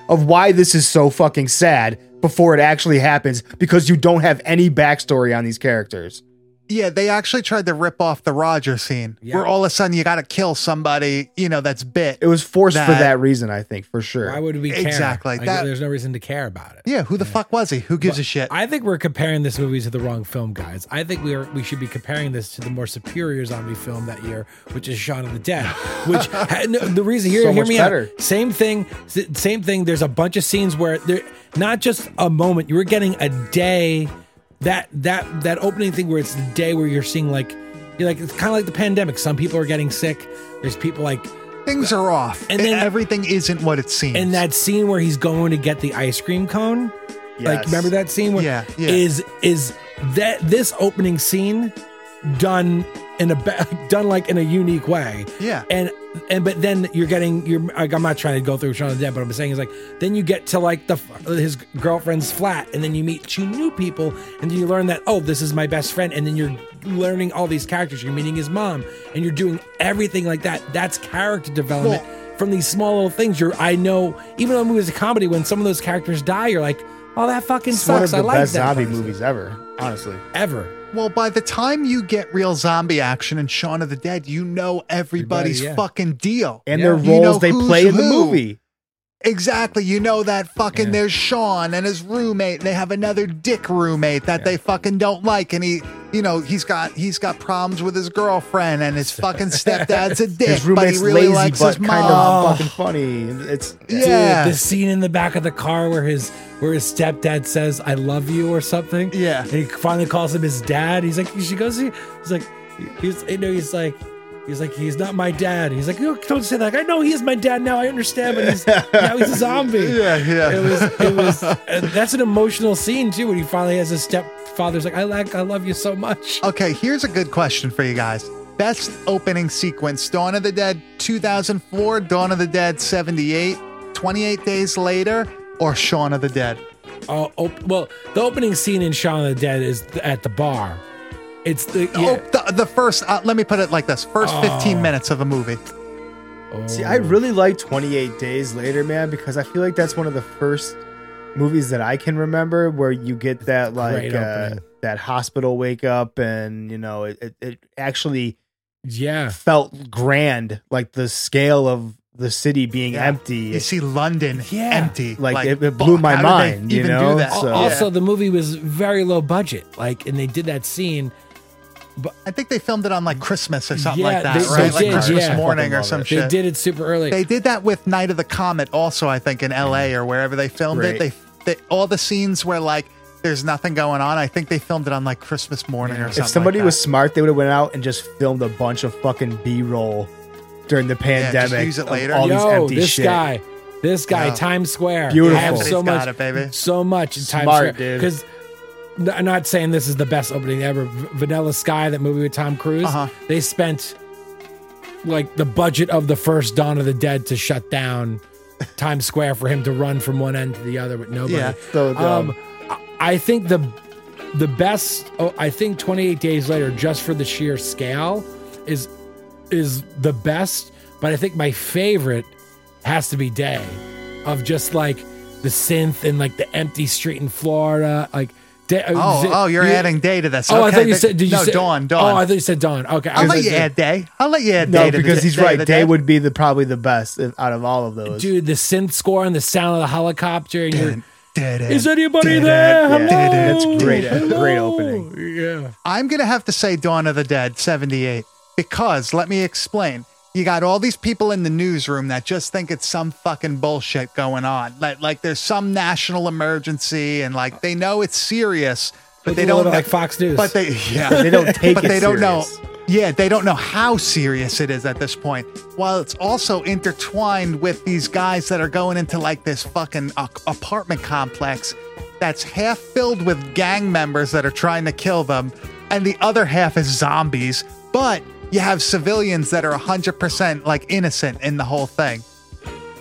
Speaker 4: of why this is so fucking sad before it actually happens because you don't have any backstory on these characters.
Speaker 2: Yeah, they actually tried to rip off the Roger scene
Speaker 3: Yeah.
Speaker 2: where all of a sudden you got to kill somebody, you know, that's bit.
Speaker 4: It was forced for
Speaker 2: That-
Speaker 4: that reason, I think, for sure.
Speaker 3: Why would we care?
Speaker 2: Exactly.
Speaker 3: Like,
Speaker 2: That-
Speaker 3: there's no reason to care about it.
Speaker 2: yeah, who the fuck was he? Who gives a shit?
Speaker 3: I think we're comparing this movie to the wrong film, guys. I think we are we should be comparing this to the more superior zombie film that year, which is Shaun of the Dead. Which had, no, the reason here,
Speaker 4: So
Speaker 3: hear me
Speaker 4: better.
Speaker 3: out. Same thing, same thing. There's a bunch of scenes where there not just a moment. You were getting a day. That that that opening thing where it's the day where you're seeing like You're like it's kind of like the pandemic. Some people are getting sick. There's people like
Speaker 2: Things are off,
Speaker 3: And
Speaker 2: and
Speaker 3: then-
Speaker 2: everything isn't what it seems.
Speaker 3: in that scene where he's going to get the ice cream cone. Like remember that scene? Where,
Speaker 2: Yeah, yeah.
Speaker 3: Is is that this opening scene done in a done like in a unique way?
Speaker 2: Yeah.
Speaker 3: And and but then you're getting you're like I'm not trying to go through Shaun of the Dead, but I'm saying is like then you get to like the his girlfriend's flat, and then you meet two new people, and then you learn that oh this is my best friend, and then you're learning all these characters. You're meeting his mom, and you're doing everything like that. That's character development. from these small little things, you're I know even though the movie is a comedy, when some of those characters die, you're like, oh that fucking
Speaker 4: It's one of
Speaker 3: sucks.
Speaker 4: the
Speaker 3: I like
Speaker 4: best
Speaker 3: that
Speaker 4: zombie
Speaker 3: person."
Speaker 4: movies ever, honestly.
Speaker 3: ever.
Speaker 2: Well, by the time you get real zombie action in Shaun of the Dead, you know everybody's
Speaker 3: Everybody, yeah.
Speaker 2: fucking deal.
Speaker 4: And their
Speaker 2: You know
Speaker 4: roles they
Speaker 2: who's
Speaker 4: play in the
Speaker 2: who.
Speaker 4: movie.
Speaker 2: Exactly. You know that fucking
Speaker 3: Yeah.
Speaker 2: there's Shaun and his roommate. And they have another dick roommate that they fucking don't like. And he, you know, he's got he's got problems with his girlfriend and his fucking stepdad's a dick.
Speaker 4: His
Speaker 2: but he really
Speaker 4: lazy,
Speaker 2: likes
Speaker 4: but
Speaker 2: his
Speaker 4: kind of fucking funny. It's
Speaker 2: yeah.
Speaker 3: Dude, the scene in the back of the car where his where his stepdad says "I love you" or something.
Speaker 2: Yeah.
Speaker 3: and he finally calls him his dad. He's like, "She goes." He's like, he's you know, he's like. He's like, he's not my dad. He's like, "No, don't say that. I know he is my dad now. I understand, but he's now he's a zombie.
Speaker 2: Yeah, yeah.
Speaker 3: It was, it was. and that's an emotional scene too when he finally has his stepfather's like, I like, I love you so much.
Speaker 2: Okay, here's a good question for you guys. Best opening sequence Dawn of the Dead 2004, Dawn of the Dead 78, 28 days later, or Shaun of the Dead?
Speaker 3: Oh, op- well, the opening scene in Shaun of the Dead is at the bar. It's the yeah.
Speaker 2: Oh, the, the first, uh, let me put it like this first 15 minutes of a movie.
Speaker 4: See, I really like 28 Days Later, man, because I feel like that's one of the first movies that I can remember where you get that like uh, that hospital wake up, and you know it, it, it actually
Speaker 3: yeah.
Speaker 4: felt grand, like the scale of the city being
Speaker 2: Yeah.
Speaker 4: empty.
Speaker 2: You see London
Speaker 3: Yeah.
Speaker 2: empty.
Speaker 4: Like, it- it blew my
Speaker 2: how did
Speaker 4: mind, you know?
Speaker 2: do that?
Speaker 4: So-
Speaker 3: Also, the movie was very low budget. Like, and they did that scene.
Speaker 2: I think they filmed it on like Christmas or something
Speaker 3: Yeah,
Speaker 2: like that,
Speaker 3: they-
Speaker 2: right?
Speaker 3: they
Speaker 2: like
Speaker 3: did,
Speaker 2: Christmas
Speaker 3: yeah.
Speaker 2: morning or
Speaker 4: Fucking
Speaker 2: some
Speaker 4: love
Speaker 3: They did it super early.
Speaker 2: They did that with Night of the Comet, also. I think in L.A. or wherever they filmed it. They, they all the scenes where like there's nothing going on. I think they filmed it on like Christmas morning or something.
Speaker 4: if somebody
Speaker 2: like
Speaker 4: was smart, they would have went out and just filmed a bunch of fucking B roll during the
Speaker 2: just
Speaker 4: pandemic.
Speaker 2: use it later.
Speaker 4: All these empty
Speaker 3: this
Speaker 4: shit.
Speaker 3: guy, this guy,
Speaker 2: Yeah.
Speaker 3: Times Square.
Speaker 4: Beautiful.
Speaker 3: I have so
Speaker 2: Anthony's
Speaker 3: much,
Speaker 2: got it, baby.
Speaker 3: so much in Times
Speaker 4: Smart,
Speaker 3: Square.
Speaker 4: dude.
Speaker 3: Because I'm not saying this is the best opening ever. Vanilla Sky, that movie with Tom Cruise,
Speaker 2: Uh-huh.
Speaker 3: they spent like the budget of the first Dawn of the Dead to shut down Times Square for him to run from one end to the other with nobody.
Speaker 2: Yeah,
Speaker 4: so.
Speaker 3: Um, I- I think the the best. Oh, I think 28 Days Later, just for the sheer scale, is is the best. But I think my favorite has to be Day, of just like the synth and like the empty street in Florida, like. Day,
Speaker 2: Oh, oh, you're adding day to this.
Speaker 3: Oh, I
Speaker 2: Okay,
Speaker 3: thought you
Speaker 2: th-
Speaker 3: said. Did you
Speaker 2: no,
Speaker 3: say,
Speaker 2: Dawn, oh, Dawn.
Speaker 3: Oh, I thought you said Dawn. Okay, I
Speaker 2: I'll let you add day. I'll let you add
Speaker 4: No,
Speaker 2: day. to the
Speaker 4: because
Speaker 2: d-
Speaker 4: he's
Speaker 2: Day
Speaker 4: right.
Speaker 2: the
Speaker 4: Day would be the probably the best if- out of all of those.
Speaker 3: dude, the synth score and the sound of the helicopter. And you're,
Speaker 2: Dead
Speaker 3: is anybody
Speaker 2: Dead
Speaker 3: there?
Speaker 2: end.
Speaker 3: Hello?
Speaker 4: Yeah, that's great. Uh, great
Speaker 3: Hello?
Speaker 4: opening.
Speaker 3: Yeah.
Speaker 2: I'm gonna have to say Dawn of the Dead 78 because let me explain. You got all these people in the newsroom that just think it's some fucking bullshit going on. Like like there's some national emergency and like they know it's serious, but they don't know,
Speaker 3: like Fox News.
Speaker 2: But they yeah,
Speaker 4: They don't take
Speaker 2: but they don't know. Yeah, they don't know how serious it is at this point. While it's also intertwined with these guys that are going into like this fucking uh, apartment complex that's half filled with gang members that are trying to kill them, and the other half is zombies. But you have civilians that are 100% like innocent in the whole thing.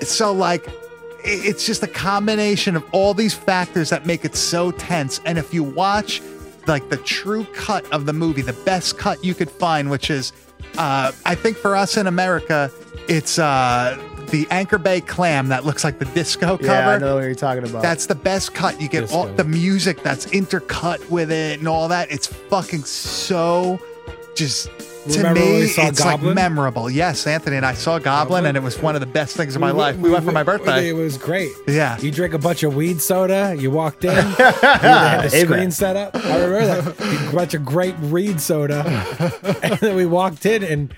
Speaker 2: So, like, it's just a combination of all these factors that make it so tense. And if you watch like the true cut of the movie, the best cut you could find, which is, uh, I think for us in America, it's uh, the Anchor Bay clam that looks like the disco cover.
Speaker 4: Yeah, I know what you're talking about.
Speaker 2: That's the best cut. You get all the music that's intercut with it and all that. It's fucking so just to me, it's
Speaker 3: Goblin?
Speaker 2: like memorable. Yes, Anthony and I saw Goblin, and it was one of the best things of my life. We went for my birthday.
Speaker 3: It was great.
Speaker 2: Yeah.
Speaker 3: You drank a bunch of weed soda. You walked in. you had the screen set up. I remember that. A bunch of great weed soda. and then we walked in and.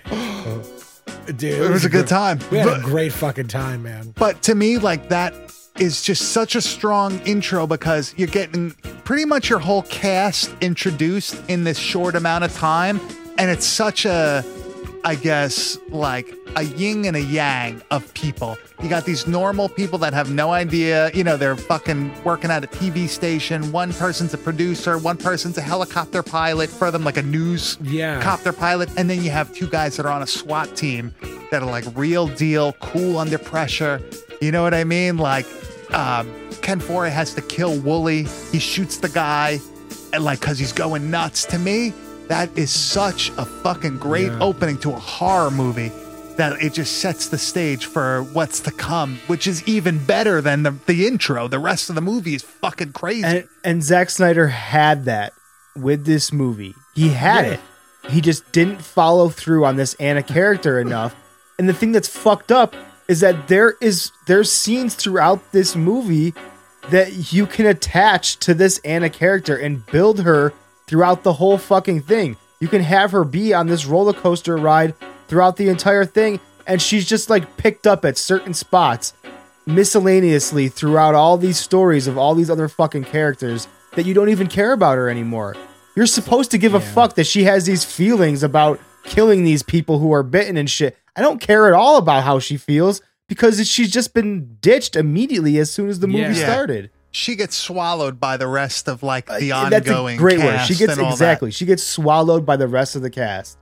Speaker 3: Dude,
Speaker 2: It was a good time.
Speaker 3: We had a great fucking time, man.
Speaker 2: But to me, like that is just such a strong intro because you're getting pretty much your whole cast introduced in this short amount of time. And it's such a I guess like a yin and a yang of people. You got these normal people that have no idea, you know, they're fucking working at a TV station. One person's a producer, one person's a helicopter pilot for them, like a news
Speaker 3: Yeah.
Speaker 2: copter pilot. And then you have two guys that are on a SWAT team that are like real deal, cool under pressure. You know what I mean? Like um, Ken Foree has to kill Wooley. He shoots the guy, and like because he's going nuts. To me, that is such a fucking great
Speaker 3: Yeah.
Speaker 2: opening to a horror movie that it just sets the stage for what's to come, which is even better than the, the intro. The rest of the movie is fucking crazy.
Speaker 4: And and Zack Snyder had that with this movie. He had
Speaker 3: Yeah.
Speaker 4: it. He just didn't follow through on this Anna character enough. And the thing that's fucked up is that there is there's scenes throughout this movie that you can attach to this Anna character and build her throughout the whole fucking thing. You can have her be on this roller coaster ride throughout the entire thing, and she's just like picked up at certain spots miscellaneously throughout all these stories of all these other fucking characters that you don't even care about her anymore. You're supposed to give a fuck that she has these feelings about killing these people who are bitten and shit. I don't care at all about how she feels because she's just been ditched immediately as soon as the movie
Speaker 3: Yeah.
Speaker 2: Yeah.
Speaker 4: started.
Speaker 2: She gets swallowed by the rest of like the
Speaker 4: Uh, That's a
Speaker 2: ongoing
Speaker 4: great word. She gets
Speaker 2: and all that.
Speaker 4: exactly. She gets swallowed by the rest of the cast.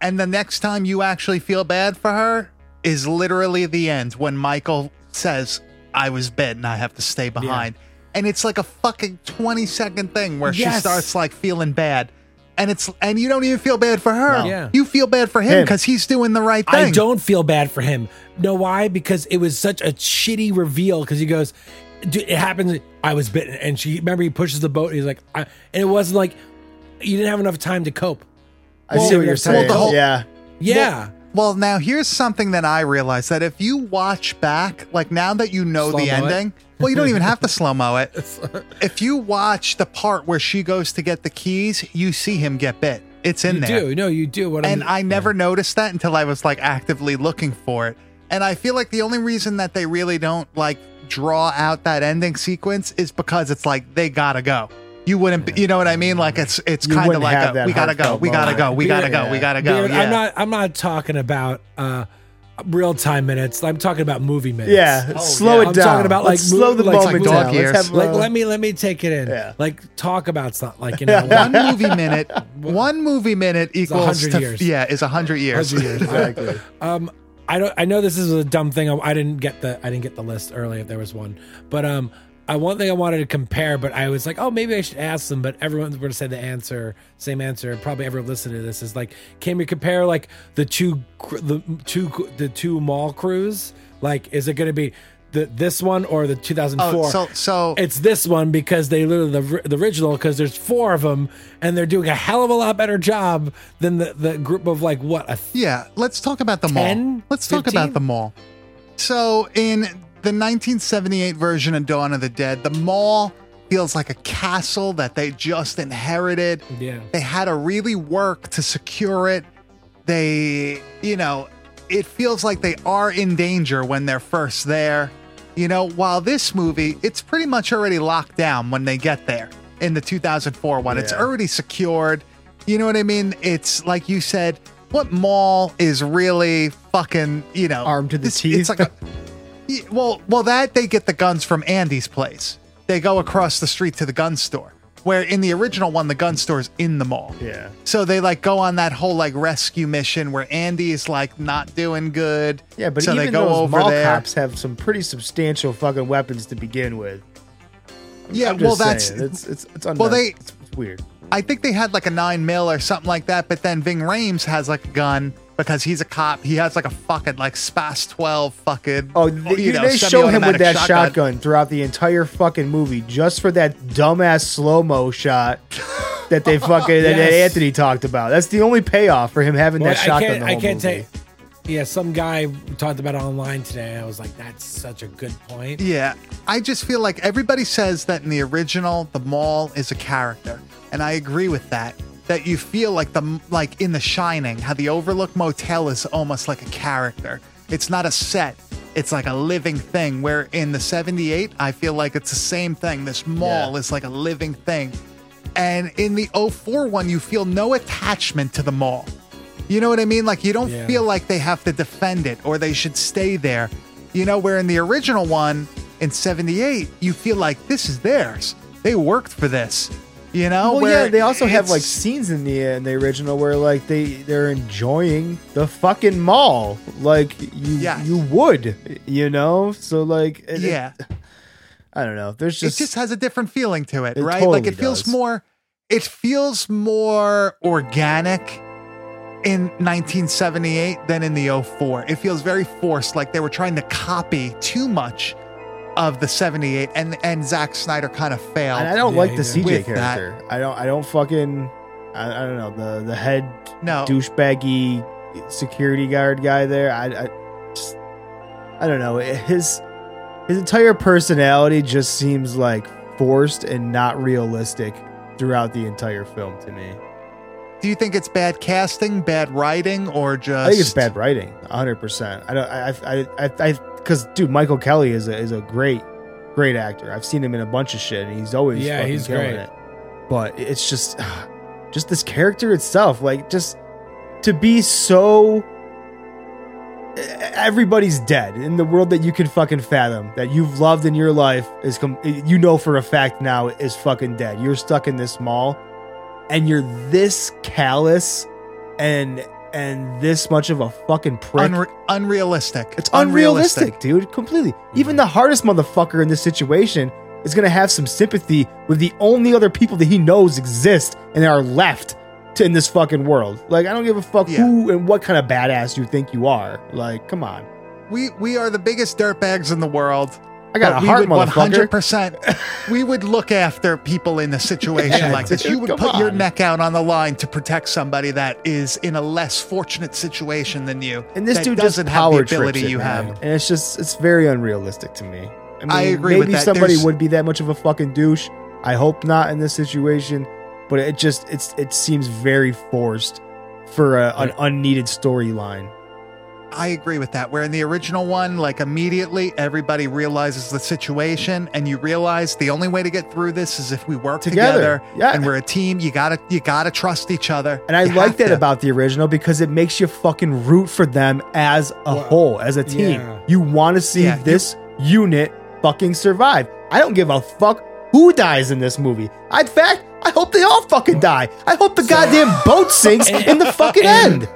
Speaker 2: And the next time you actually feel bad for her is literally the end when Michael says, I was bitten, I have to stay behind. And it's like a fucking 20 second thing where she starts like feeling bad. And it's and you don't even feel bad for her.
Speaker 4: No.
Speaker 3: Yeah.
Speaker 2: You feel bad for him
Speaker 4: Him.
Speaker 2: because he's doing the right thing.
Speaker 3: I don't feel bad for him. Know why? Because it was such a shitty reveal. Because he goes, "Dude, it happens. I was bitten, and she remember he pushes the boat. And he's like, I, and it wasn't like you didn't have enough time to cope.
Speaker 4: I
Speaker 3: Well,
Speaker 4: see what you're saying.
Speaker 2: the whole-
Speaker 4: yeah.
Speaker 3: Yeah,
Speaker 2: Well, now here's something that I realized that if you watch back, like now that you know the
Speaker 3: Slow-mo it?
Speaker 2: ending, well, you don't even have to slow mo it. If you watch the part where she goes to get the keys, you see him get bit. It's in
Speaker 3: you
Speaker 2: there.
Speaker 3: do. No, you do. What
Speaker 2: and
Speaker 3: I'm,
Speaker 2: I never noticed that until I was like actively looking for it. And I feel like the only reason that they really don't like draw out that ending sequence is because it's like they gotta go. You wouldn't, be, you know what I mean? Like it's it's kind of
Speaker 4: wouldn't
Speaker 2: like
Speaker 4: have
Speaker 2: a,
Speaker 4: that
Speaker 2: we gotta go, we gotta go, we gotta go, we gotta go.
Speaker 3: Dude,
Speaker 2: yeah.
Speaker 3: I'm not. I'm not talking about uh, real time minutes. I'm talking about movie minutes.
Speaker 4: Yeah. slow
Speaker 3: yeah.
Speaker 4: it down.
Speaker 3: I'm talking about, like,
Speaker 4: Let's slow the
Speaker 3: mo- like-
Speaker 4: moment
Speaker 2: like
Speaker 4: down.
Speaker 2: years.
Speaker 4: Let's have,
Speaker 3: Like,
Speaker 4: uh,
Speaker 3: let me let me take it in.
Speaker 4: Yeah.
Speaker 3: Like, talk about something. Like, you know,
Speaker 2: one movie minute, one movie minute equals
Speaker 3: 100
Speaker 2: to,
Speaker 3: years.
Speaker 2: yeah, is a hundred years.
Speaker 3: 100 years.
Speaker 4: exactly.
Speaker 3: Um, I don't. I know this is a dumb thing. I, I didn't get the. I didn't get the list early if there was one. But um, I one thing I wanted to compare, but I was like, oh, maybe I should ask them. But everyone's going to say the answer, same answer. Probably everyone listening to this is like, can we compare like the two, the two, the two mall crews? Like, is it going to be the this one or the 2004?
Speaker 2: Oh, so so
Speaker 3: it's this one because they literally the, the original because there's four of them and they're doing a hell of a lot better job than the, the group of like what a
Speaker 2: Yeah, let's talk about the
Speaker 3: 10,
Speaker 2: mall. Let's talk
Speaker 3: 15?
Speaker 2: about the mall. So, in the 1978 version of Dawn of the Dead, the mall feels like a castle that they just inherited.
Speaker 3: Yeah.
Speaker 2: They had to really work to secure it. They, you know, it feels like they are in danger when they're first there. You know, while this movie, it's pretty much already locked down when they get there in the 2004 one. It's already secured. You know what I mean? It's like you said, what mall is really fucking, you know,
Speaker 4: Armed to the
Speaker 2: this-
Speaker 4: teeth?
Speaker 2: It's like a, well, well, that they get the guns from Andy's place. They go across the street to the gun store. Where in the original one, the gun store's in the mall.
Speaker 4: Yeah.
Speaker 2: So they like go on that whole like rescue mission where Andy's like not doing good.
Speaker 4: Yeah, but
Speaker 2: so
Speaker 4: even
Speaker 2: they go
Speaker 4: those
Speaker 2: over
Speaker 4: mall
Speaker 2: there.
Speaker 4: cops have some pretty substantial fucking weapons to begin with.
Speaker 2: yeah, well, that's
Speaker 4: saying, it's it's it's,
Speaker 2: Well, they-
Speaker 4: it's, weird.
Speaker 2: I think they had like a nine mil or something like that. But then Ving Rhames has like a gun because he's a cop. He has like a fucking like Spas twelve fucking.
Speaker 4: Oh, they,
Speaker 2: you know,
Speaker 4: they show him with that shotgun. throughout the entire fucking movie, just for that dumbass slow mo shot that they fucking that Anthony talked about. That's the only payoff for him having
Speaker 3: Well,
Speaker 4: that shotgun.
Speaker 3: I can't.
Speaker 4: the
Speaker 3: I can't
Speaker 4: movie.
Speaker 3: say. Yeah, some guy talked about it online today. I was like, "That's such a good point."
Speaker 2: Yeah, I just feel like everybody says that in the original, the mall is a character, and I agree with that. That you feel like the like in The Shining, how the Overlook Motel is almost like a character. It's not a set; it's like a living thing. Where in the '78, I feel like it's the same thing. This mall
Speaker 4: Yeah.
Speaker 2: is like a living thing, And in the 04 one, you feel no attachment to the mall. You know what I mean? Like you don't
Speaker 3: Yeah.
Speaker 2: feel like they have to defend it or they should stay there. You know, where in the original one in 78, you feel like this is theirs. They worked for this. You know?
Speaker 4: Well, yeah, they also have like scenes in the in the original where like they they're enjoying the fucking mall, like you
Speaker 2: Yes.
Speaker 4: you would, you know. So like, it- it-
Speaker 2: Yeah.
Speaker 4: I don't know. There's just
Speaker 2: it just has a different feeling to it,
Speaker 4: It
Speaker 2: right? like
Speaker 4: totally
Speaker 2: it feels
Speaker 4: does.
Speaker 2: more it feels more organic in 1978 than in the 04. It feels very forced, like they were trying to copy too much of the 78 and and Zack Snyder kind of failed.
Speaker 4: and I don't
Speaker 3: Yeah,
Speaker 4: like the
Speaker 3: did.
Speaker 4: CJ
Speaker 2: With that-
Speaker 4: character. I don't I don't fucking I, I don't know the the head
Speaker 2: no.
Speaker 4: douchebaggy security guard guy there. I I just I don't know eh, his his entire personality just seems like forced and not realistic throughout the entire film to me.
Speaker 2: Do you think it's bad casting, bad writing or just
Speaker 4: I think it's bad writing, hundred percent. I don't. I. I. I. I. Because dude, Michael Kelly is a is a great, great actor. I've seen him in a bunch of shit, and he's always
Speaker 3: Yeah, he's
Speaker 4: killing
Speaker 3: great.
Speaker 4: it. But it's just, just this character itself, like just to be so. Everybody's dead in the world that you can fucking fathom that you've loved in your life is com- you know for a fact now is fucking dead. You're stuck in this mall, and you're this callous and and this much of a fucking prick.
Speaker 2: unre- unrealistic?
Speaker 4: It's unrealistic, dude. Completely. Mm-hmm. Even the hardest motherfucker in this situation is gonna have some sympathy with the only other people that he knows exist and are left to in this fucking world. Like, I don't give a fuck
Speaker 2: Yeah.
Speaker 4: who and what kind of badass you think you are. Like, come on.
Speaker 2: We we are the biggest dirtbags in the world.
Speaker 4: I got
Speaker 2: but
Speaker 4: a
Speaker 2: we
Speaker 4: heart,
Speaker 2: would
Speaker 4: motherfucker.
Speaker 2: 100% we would look after people in a situation
Speaker 4: Yeah,
Speaker 2: like this. You would
Speaker 4: come
Speaker 2: put your neck out on the line to protect somebody that is in a less fortunate situation than you.
Speaker 4: And this dude
Speaker 2: doesn't
Speaker 4: just
Speaker 2: have
Speaker 4: power
Speaker 2: the ability
Speaker 4: it,
Speaker 2: you
Speaker 4: man.
Speaker 2: have.
Speaker 4: and it's just it's very unrealistic to me. I, mean,
Speaker 2: I agree
Speaker 4: Maybe
Speaker 2: with that.
Speaker 4: somebody
Speaker 2: There's-
Speaker 4: would be that much of a fucking douche. I hope not in this situation, but it just it's it seems very forced for a, an unneeded storyline.
Speaker 2: I agree with that. Where in the original one, like immediately everybody realizes the situation, and you realize the only way to get through this is if we work
Speaker 4: Together.
Speaker 2: together.
Speaker 4: Yeah.
Speaker 2: and we're a team. You gotta you gotta trust each other.
Speaker 4: And I
Speaker 2: You
Speaker 4: like that
Speaker 2: to.
Speaker 4: about the original because it makes you fucking root for them as a whole, as a team.
Speaker 3: yeah.
Speaker 4: You want to see
Speaker 2: Yeah, you-
Speaker 4: this unit fucking survive. I don't give a fuck who dies in this movie. In fact, I hope they all fucking die. I hope the goddamn boat sinks in the fucking end.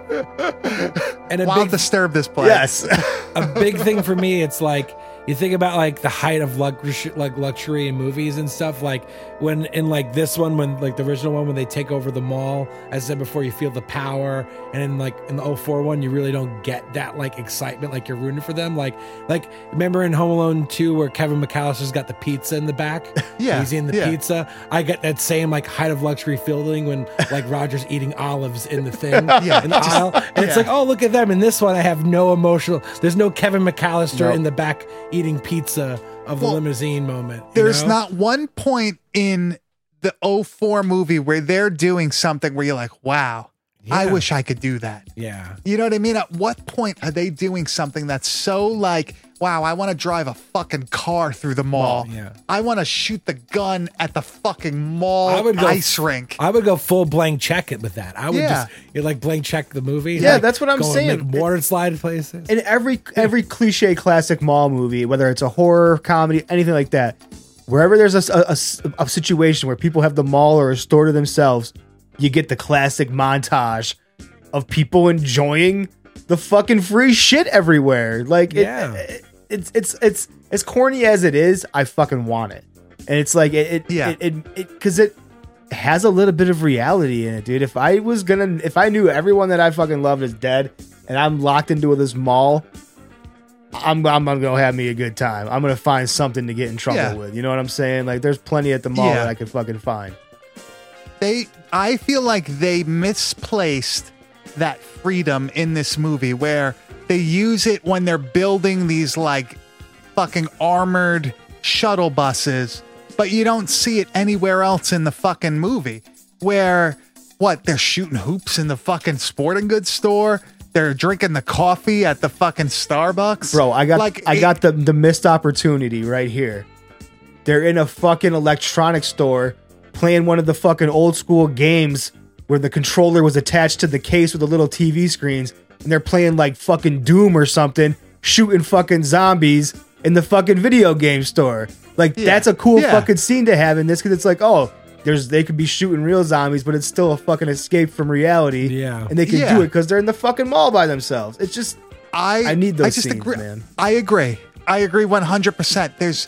Speaker 3: And a
Speaker 2: Wild
Speaker 3: big
Speaker 2: disturb this place.
Speaker 4: Yes.
Speaker 3: a big thing for me it's like you think about like the height of luxury like luxury in movies and stuff like when in like this one when like the original one when they take over the mall as i said before you feel the power and in like in the 04 one you really don't get that like excitement like you're rooting for them like like remember in home alone 2 where kevin mcallister's got the pizza in the back
Speaker 2: Yeah,
Speaker 3: he's eating the
Speaker 2: yeah.
Speaker 3: pizza i get that same like height of luxury feeling when like roger's eating olives in the thing
Speaker 2: Yeah,
Speaker 3: in the aisle and it's like oh look at them in this one i have no emotional there's no kevin mcallister
Speaker 4: Nope.
Speaker 3: in the back eating pizza of the
Speaker 2: Well,
Speaker 3: limousine moment
Speaker 2: There's
Speaker 3: know?
Speaker 2: not one point in the 04 movie where they're doing something where you're like, wow, I wish I could do that.
Speaker 3: yeah
Speaker 2: You know what I mean? At what point are they doing something that's so like, wow, I want to drive a fucking car through the mall.
Speaker 3: Mall, yeah.
Speaker 2: I want to shoot the gun at the fucking mall
Speaker 3: I would go-
Speaker 2: ice rink.
Speaker 3: I would go full blank check it with that. I would
Speaker 2: Yeah.
Speaker 3: just you're like blank check the movie.
Speaker 4: Yeah,
Speaker 3: like,
Speaker 4: that's what I'm
Speaker 3: go and
Speaker 4: saying.
Speaker 3: Make water slide places.
Speaker 4: in every every cliche classic mall movie, whether it's a horror, comedy, anything like that, wherever there's a a situation where people have the mall or a store to themselves, you get the classic montage of people enjoying the fucking free shit everywhere. Like, it-
Speaker 3: Yeah.
Speaker 4: it, it's it's it's as corny as it is. I fucking want it, and it's like it, it
Speaker 2: Yeah.
Speaker 4: it it because it, has a little bit of reality in it, dude. If I was gonna, if I knew everyone that I fucking loved is dead, and I'm locked into this mall, I'm I'm gonna have me a good time. I'm gonna find something to get in trouble
Speaker 2: Yeah.
Speaker 4: with. You know what I'm saying? Like, there's plenty at the mall
Speaker 2: Yeah.
Speaker 4: that I could fucking find.
Speaker 2: They I feel like they misplaced that freedom in this movie where they use it when they're building these like fucking armored shuttle buses, but you don't see it anywhere else in the fucking movie. Where what they're shooting hoops in the fucking sporting goods store, they're drinking the coffee at the fucking Starbucks.
Speaker 4: Bro, I got
Speaker 2: like
Speaker 4: I
Speaker 2: it-
Speaker 4: got the the missed opportunity right here. They're in a fucking electronics store playing one of the fucking old school games where the controller was attached to the case with the little TV screens, and they're playing like fucking Doom or something, shooting fucking zombies in the fucking video game store. Like that's a cool
Speaker 2: Yeah.
Speaker 4: fucking scene to have in this because it's like, oh, there's they could be shooting real zombies, but it's still a fucking escape from reality.
Speaker 3: Yeah.
Speaker 4: and they can
Speaker 2: Yeah.
Speaker 4: do it because they're in the fucking mall by themselves. It's just
Speaker 2: I
Speaker 4: I need those
Speaker 2: I just
Speaker 4: scenes,
Speaker 2: agree,
Speaker 4: man.
Speaker 2: I agree. I agree 100%. There's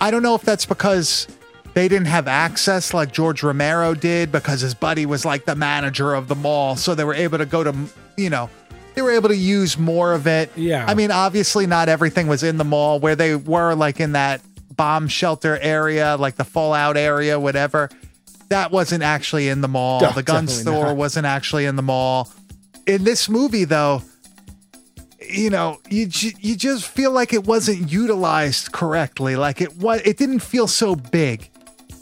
Speaker 2: I don't know if that's because they didn't have access like George Romero did because his buddy was like the manager of the mall, so they were able to go to, you know, they were able to use more of it.
Speaker 3: Yeah.
Speaker 2: I mean, obviously not everything was in the mall where they were like in that bomb shelter area, like the fallout area, whatever. That wasn't actually in the mall.
Speaker 4: No,
Speaker 2: the gun store
Speaker 4: not.
Speaker 2: wasn't actually in the mall. In this movie though, you know, you you just feel like it wasn't utilized correctly. Like it was, it didn't feel so big.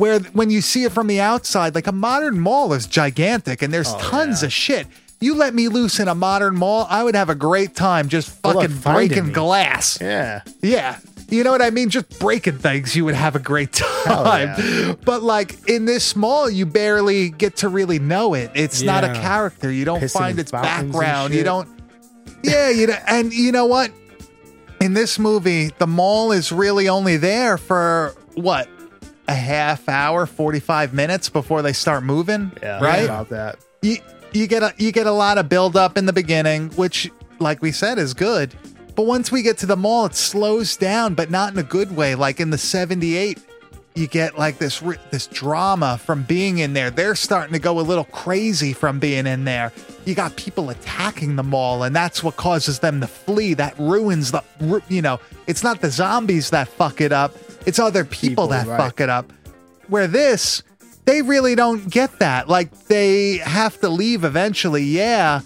Speaker 2: Where when you see it from the outside, like a modern mall is gigantic and
Speaker 4: Oh,
Speaker 2: there's tons of shit. You let me loose in a modern mall, I would have a great time just fucking breaking
Speaker 4: me.
Speaker 2: glass.
Speaker 4: yeah.
Speaker 2: Yeah. You know what I mean? Just breaking things, you would have a great time.
Speaker 4: yeah.
Speaker 2: But like in this mall, you barely get to really know it. It's not a character. You don't
Speaker 4: Pissing
Speaker 2: find its background. You don't. Yeah, you know, and you know what? In this movie, the mall is really only there for what? A half hour, 45 minutes before they start moving,
Speaker 4: Yeah,
Speaker 2: right?
Speaker 4: about that.
Speaker 2: you you get a you get a lot of build up in the beginning, which, like we said, is good. But once we get to the mall, it slows down, but not in a good way. Like in the '78, you get like this this drama from being in there. They're starting to go a little crazy from being in there. You got people attacking the mall, and that's what causes them to flee. That ruins the you know. It's not the zombies that fuck it up. It's other people,
Speaker 4: People,
Speaker 2: that
Speaker 4: right.
Speaker 2: fuck it up. Where this, they really don't get that. Like they have to leave eventually, yeah,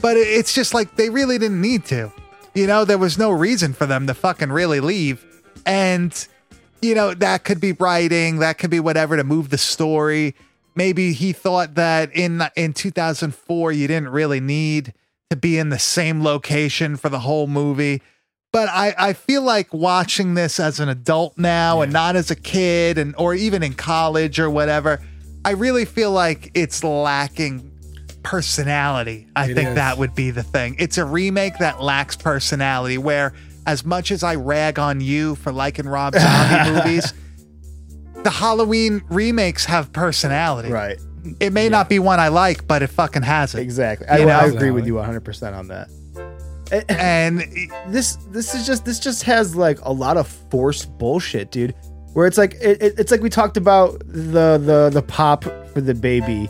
Speaker 2: but it's just like they really didn't need to. You know, there was no reason for them to fucking really leave. And you know, that could be writing, that could be whatever to move the story. Maybe he thought that in in 2004 you didn't really need to be in the same location for the whole movie. But I, I feel like watching this as an adult now and not as a kid and or even in college or whatever, I really feel like it's lacking personality. I
Speaker 3: It
Speaker 2: think
Speaker 3: is.
Speaker 2: that would be the thing. It's a remake that lacks personality where as much as I rag on you for liking Rob Zombie movies, the Halloween remakes have personality.
Speaker 4: Right.
Speaker 2: It may not be one I like, but it fucking has it.
Speaker 4: Exactly. I,
Speaker 2: You?
Speaker 4: I agree with you 100% on that.
Speaker 2: And
Speaker 4: this this is just this just has like a lot of forced bullshit, dude. Where it's like it, it- it's like we talked about the the the pop for the baby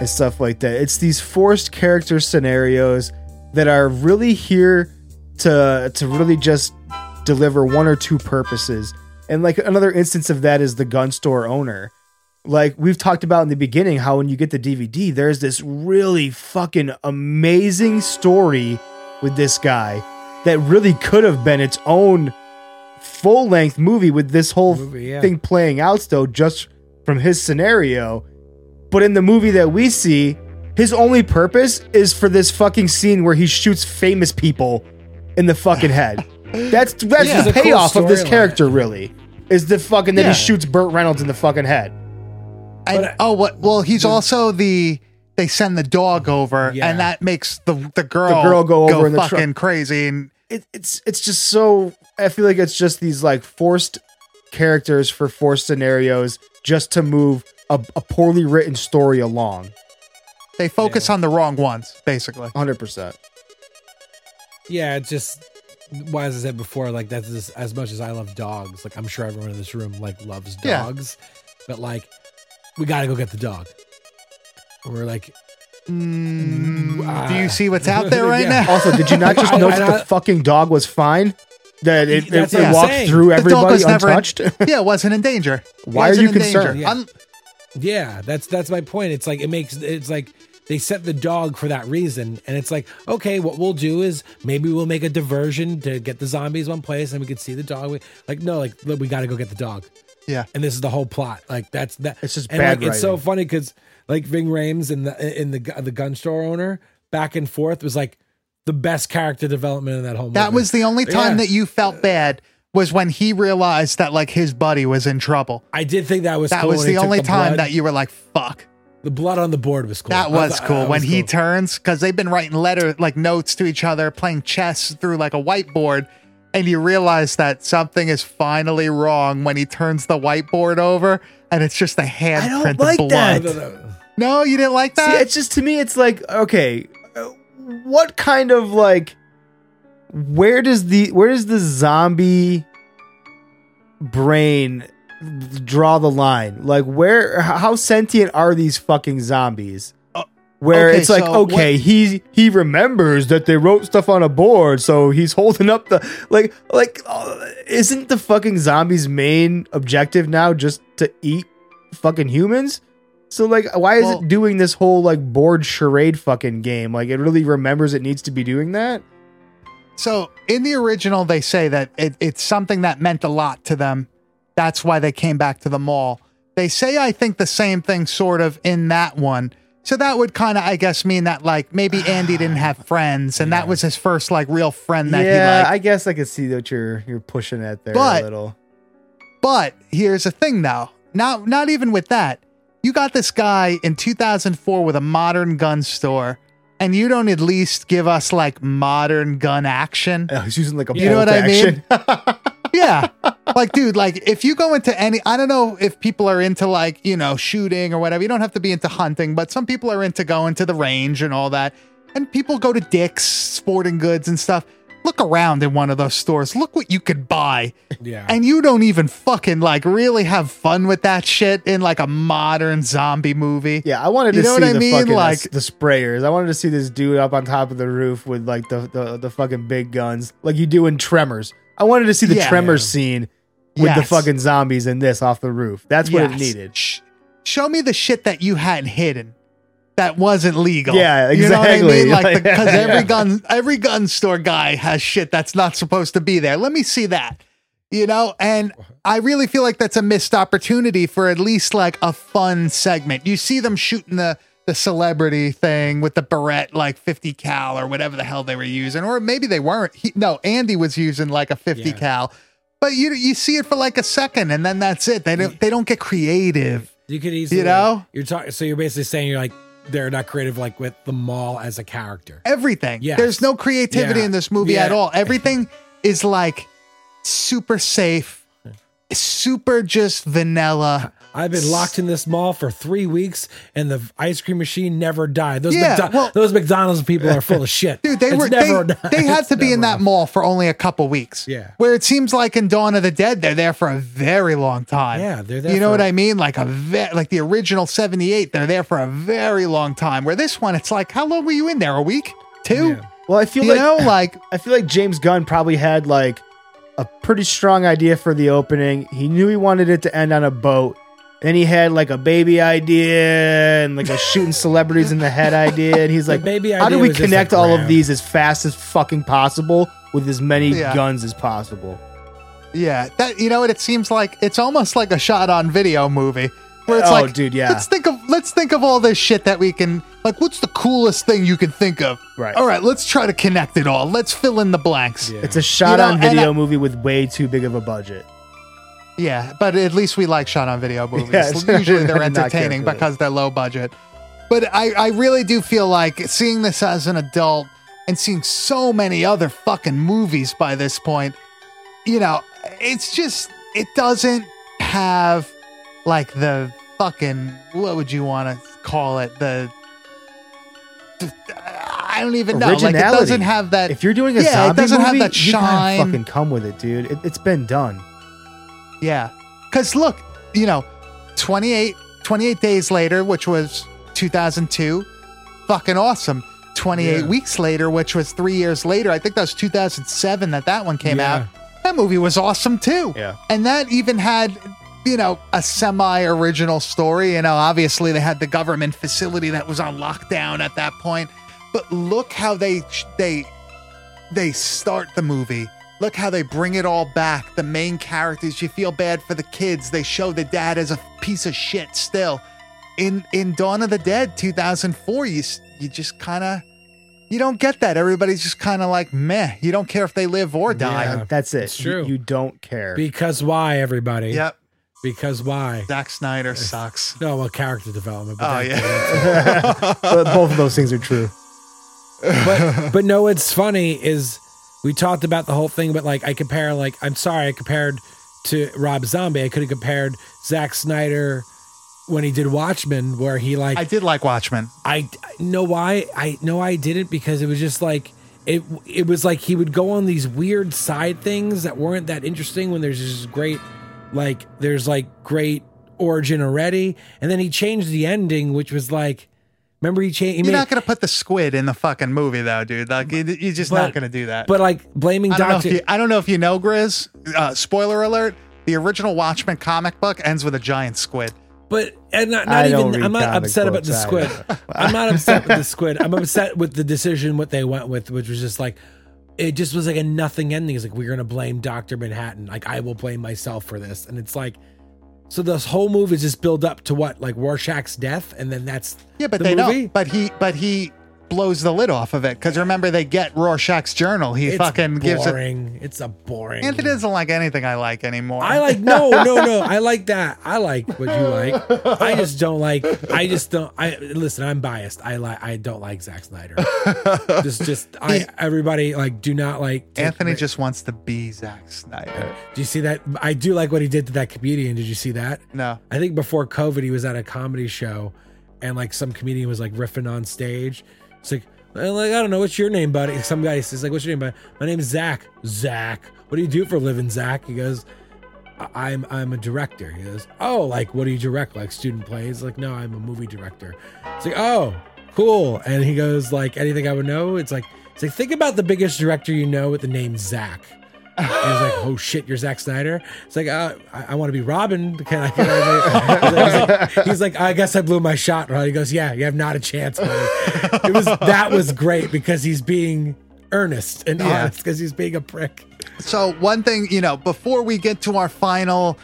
Speaker 4: and stuff like that. It's these forced character scenarios that are really here to to really just deliver one or two purposes. And like another instance of that is the gun store owner. Like we've talked about in the beginning, how when you get the DVD, there's this really fucking amazing story with this guy that really could have been its own full length movie with this whole
Speaker 3: Movie, yeah.
Speaker 4: thing playing out still just from his scenario. But in the movie that we see, his only purpose is for this fucking scene where he shoots famous people in the fucking head. That's that's
Speaker 3: Yeah.
Speaker 4: the
Speaker 3: It's a cool
Speaker 4: payoff of this
Speaker 3: storyline.
Speaker 4: character, really. Is the fucking that
Speaker 2: Yeah.
Speaker 4: he shoots Burt Reynolds in the fucking head.
Speaker 2: And, uh, oh, what? Well, he's also the. They send the dog over,
Speaker 3: Yeah.
Speaker 2: and that makes the the girl
Speaker 4: The girl go over in the
Speaker 2: fucking
Speaker 4: truck.
Speaker 2: crazy. And
Speaker 4: it, it's it's just so I feel like it's just these like forced characters for forced scenarios just to move a, a poorly written story along.
Speaker 2: they focus on the wrong ones, basically.
Speaker 4: Hundred percent.
Speaker 3: Yeah, it's just why as I said before, like that's just, as much as I love dogs. Like I'm sure everyone in this room like loves
Speaker 2: Yeah.
Speaker 3: dogs, but like we got to go get the dog. And we're like, mm, mm,
Speaker 2: Do you see what's out there right
Speaker 3: Yeah.
Speaker 2: now?
Speaker 4: Also, did you not just
Speaker 3: I-
Speaker 4: notice
Speaker 3: I-
Speaker 4: that the fucking dog was fine? That it, it,
Speaker 3: That's
Speaker 4: it
Speaker 3: I'm
Speaker 4: walked
Speaker 3: saying.
Speaker 4: through
Speaker 2: The dog
Speaker 4: everybody
Speaker 2: was never in-
Speaker 4: untouched.
Speaker 2: yeah, it wasn't in danger.
Speaker 4: Why are
Speaker 2: Wasn't
Speaker 4: you
Speaker 2: in danger.
Speaker 4: concerned?
Speaker 3: Yeah.
Speaker 2: Un-
Speaker 3: yeah, that's that's my point. It's like it makes it's like they set the dog for that reason, and it's like okay, what we'll do is maybe we'll make a diversion to get the zombies one place, and we could see the dog. We- Like no, like look, we got to go get the dog.
Speaker 2: yeah.
Speaker 3: and this is the whole plot. Like that's that.
Speaker 4: It's just
Speaker 3: and
Speaker 4: bad
Speaker 3: like, It's so funny because like Ving Rhames and the in the the gun store owner back and forth was like the best character development in that whole movie.
Speaker 2: That was the only time
Speaker 3: Yeah.
Speaker 2: that you felt bad was when he realized that like his buddy was in trouble.
Speaker 3: I did think that was
Speaker 2: That
Speaker 3: cool
Speaker 2: was the only time
Speaker 3: blood.
Speaker 2: that you were like, "Fuck."
Speaker 3: The blood on the board was cool.
Speaker 2: That
Speaker 3: I
Speaker 2: was
Speaker 3: thought-
Speaker 2: cool
Speaker 3: that
Speaker 2: when
Speaker 3: was
Speaker 2: he
Speaker 3: cool.
Speaker 2: turns because they've been writing letter like notes to each other, playing chess through like a whiteboard, and you realize that something is finally wrong when he turns the whiteboard over and it's just a handprint of
Speaker 4: like
Speaker 2: blood.
Speaker 4: that.
Speaker 2: No, you didn't like
Speaker 4: See,
Speaker 2: that.
Speaker 4: it's just to me, it's like okay, uh, what kind of like, where does the where does the zombie brain draw the line? Like, where how sentient are these fucking zombies? Where
Speaker 2: okay,
Speaker 4: it's like,
Speaker 2: so
Speaker 4: okay,
Speaker 2: what-
Speaker 4: he he remembers that they wrote stuff on a board, so he's holding up the like like. uh, isn't the fucking zombies' main objective now just to eat fucking humans? So like, why is
Speaker 2: Well-
Speaker 4: it doing this whole like board charade fucking game? Like, it really remembers it needs to be doing that.
Speaker 2: So in the original, they say that it, it's something that meant a lot to them. That's why they came back to the mall. They say, I think, the same thing sort of in that one. So that would kind of, I guess, mean that like maybe Andy didn't have friends, and that was his first like real friend that
Speaker 4: yeah,
Speaker 2: he liked.
Speaker 4: I guess I could see what you're you're pushing at there
Speaker 2: But-
Speaker 4: a little.
Speaker 2: But here's the thing, though. Not not even with that. You got this guy in 2004 with a modern gun store, and you don't at least give us like modern gun action.
Speaker 4: Oh, he's using like a
Speaker 2: You know what I mean? yeah. Like, dude, like if you go into any, I don't know if people are into like, you know, shooting or whatever. You don't have to be into hunting, but some people are into going to the range and all that. And people go to Dick's sporting goods and stuff. Look around in one of those stores. Look what you could buy.
Speaker 3: Yeah.
Speaker 2: And you don't even fucking like really have fun with that shit in like a modern zombie movie.
Speaker 4: Yeah, I wanted to
Speaker 2: You know
Speaker 4: see
Speaker 2: what I
Speaker 4: the
Speaker 2: mean?
Speaker 4: fucking
Speaker 2: Like-
Speaker 4: the sprayers. I wanted to see this dude up on top of the roof with like the the, the fucking big guns, like you do in Tremors. I wanted to see the
Speaker 2: Yeah.
Speaker 4: Tremors scene with the fucking zombies in this off the roof. That's what it needed.
Speaker 2: Sh- show me the shit that you hadn't hidden that wasn't legal.
Speaker 4: Yeah,
Speaker 2: You know what I
Speaker 4: exactly.
Speaker 2: mean? Like
Speaker 4: Like,
Speaker 2: because
Speaker 4: yeah.
Speaker 2: every gun every gun store guy has shit that's not supposed to be there. Let me see that. You know, and I really feel like that's a missed opportunity for at least like a fun segment. You see them shooting the the celebrity thing with the Barrett like 50 cal or whatever the hell they were using, or maybe they weren't. He, no, Andy was using like a 50
Speaker 3: Yeah.
Speaker 2: cal, but you you see it for like a second and then that's it. They don't they don't get creative.
Speaker 3: You could easily,
Speaker 2: You know?
Speaker 3: you're talking. So you're basically saying you're like they're not creative, like with the mall as a character.
Speaker 2: everything.
Speaker 3: Yeah.
Speaker 2: There's no creativity
Speaker 3: Yeah.
Speaker 2: in this movie
Speaker 3: Yeah.
Speaker 2: at all. Everything is like super safe, super just vanilla.
Speaker 3: I've been locked in this mall for three weeks, and the ice cream machine never died. Those
Speaker 2: Yeah,
Speaker 3: McDo-
Speaker 2: well-
Speaker 3: those McDonald's people are full of shit,
Speaker 2: Dude, they
Speaker 3: It's
Speaker 2: were
Speaker 3: never
Speaker 2: they, they had to be in that mall for only a couple weeks.
Speaker 3: Yeah.
Speaker 2: Where it seems like in Dawn of the Dead, they're there for a very long time.
Speaker 3: Yeah, they're there
Speaker 2: You know what I mean? Like a ve- like the original 78, they're there for a very long time. Where this one, it's like, how long were you in there? A week? Two?
Speaker 3: Yeah.
Speaker 4: Well, I feel
Speaker 2: You
Speaker 4: like
Speaker 2: know, like
Speaker 4: I feel like James Gunn probably had like a pretty strong idea for the opening. He knew he wanted it to end on a boat. Then he had like a baby idea and like a shooting celebrities in the head idea. And he's like,
Speaker 3: baby
Speaker 4: how do we
Speaker 3: was just a
Speaker 4: connect all of these as fast as fucking possible with as many
Speaker 2: Yeah.
Speaker 4: guns as possible?
Speaker 2: Yeah, that you know what? It seems like it's almost like a shot on video movie where it's
Speaker 4: Oh,
Speaker 2: like,
Speaker 4: dude, yeah.
Speaker 2: Let's think of let's think of all this shit that we can like. What's the coolest thing you can think of?
Speaker 4: Right.
Speaker 2: All right, let's try to connect it all. Let's fill in the blanks.
Speaker 3: Yeah.
Speaker 4: It's a shot
Speaker 2: You know,
Speaker 4: on
Speaker 2: and
Speaker 4: video
Speaker 2: I-
Speaker 4: movie with way too big of a budget.
Speaker 2: Yeah, but at least we like shot on video movies.
Speaker 4: Yeah,
Speaker 2: Usually they're
Speaker 4: I did not care
Speaker 2: entertaining because they're low budget. But I, I really do feel like seeing this as an adult and seeing so many other fucking movies by this point, you know, it's just, it doesn't have like the fucking, what would you want to call it? The, I don't even know. Like it doesn't have that.
Speaker 4: If you're doing a
Speaker 2: yeah,
Speaker 4: zombie
Speaker 2: it doesn't
Speaker 4: movie,
Speaker 2: have that
Speaker 4: you gotta fucking come with it, dude. It, it's been done.
Speaker 2: Yeah. Because look, you know, 28, 28 days later, which was 2002, fucking awesome. 28
Speaker 3: Yeah.
Speaker 2: weeks later, which was three years later, I think that was 2007 that that one came
Speaker 3: Yeah.
Speaker 2: out. That movie was awesome too.
Speaker 4: Yeah.
Speaker 2: And that even had, you know, a semi original story. You know, obviously they had the government facility that was on lockdown at that point. But look how they, they, they start the movie. Look how they bring it all back. The main characters, you feel bad for the kids. They show the dad as a piece of shit still. In in Dawn of the Dead 2004, you you just kind of You don't get that. Everybody's just kind of like meh. You don't care if they live or die.
Speaker 3: Yeah.
Speaker 4: That's it.
Speaker 3: It's true.
Speaker 4: You, you don't care.
Speaker 3: Because why, everybody?
Speaker 2: Yep.
Speaker 3: Because why?
Speaker 2: Zack Snyder sucks.
Speaker 3: No, well, character development. But
Speaker 2: Oh yeah.
Speaker 4: but both of those things are true.
Speaker 3: but but no, what's funny is we talked about the whole thing, but like I compare, like I'm sorry, I compared to Rob Zombie. I could have compared Zack Snyder when he did Watchmen, where he like
Speaker 2: I did like Watchmen.
Speaker 3: I know why I know I didn't because it was just like it it was like he would go on these weird side things that weren't that interesting when there's this great like there's like great origin already and then he changed the ending which was like remember he changed
Speaker 2: You're
Speaker 3: made,
Speaker 2: not gonna put the squid in the fucking movie though, dude. Like you- you're just not gonna do that.
Speaker 3: but like blaming
Speaker 2: I don't,
Speaker 3: Doctor
Speaker 2: you, I don't know if you know, Grizz. Uh, spoiler alert: the original Watchmen comic book ends with a giant squid.
Speaker 3: But and not,
Speaker 4: I
Speaker 3: not
Speaker 4: don't
Speaker 3: even. I'm not upset about the squid. I'm not upset with the squid. I'm upset with the decision what they went with, which was just like it just was like a nothing ending. It's like we're gonna blame Doctor Manhattan. Like I will blame myself for this, and it's like so this whole movie is just build up to what like Rorschach's death, and then that's
Speaker 2: Yeah, but
Speaker 3: the
Speaker 2: they
Speaker 3: movie?
Speaker 2: don't. But he, but he blows the lid off of it because remember they get Rorschach's journal. He
Speaker 3: It's
Speaker 2: fucking gives it.
Speaker 3: boring. It's a boring.
Speaker 2: Anthony doesn't like anything I like anymore.
Speaker 3: I like no, no, no. I like that. I like what you like. I just don't like. I just don't. I listen. I'm biased. I like. I don't like Zack Snyder. just, just. I. Everybody like. Do not like.
Speaker 2: Anthony just wants to be Zack Snyder.
Speaker 3: Do you see that? I do like what he did to that comedian. Did you see that?
Speaker 2: No.
Speaker 3: I think before COVID, he was at a comedy show, and like some comedian was like riffing on stage. It's like, like I don't know, what's your name, buddy? Some guy says like, "What's your name, buddy?" My name is Zach. Zach. What do you do for a living, Zach? He goes, "I- "I'm I'm a director." He goes, "Oh, like what do you direct? Like student plays?" Like, no, I'm a movie director. It's like, oh, cool. And he goes, like anything I would know. It's like, it's like think about the biggest director you know with the name Zach. And he's like, "Oh shit, you're Zack Snyder." It's like, uh, "I, I want to be Robin." Can I? Can I he's, like, he's like, "I guess I blew my shot." Right? He goes, "Yeah, you have not a chance." Buddy. It was that was great because he's being earnest and
Speaker 2: Yeah.
Speaker 3: honest because he's being a prick.
Speaker 2: So one thing, you know, before we get to our final,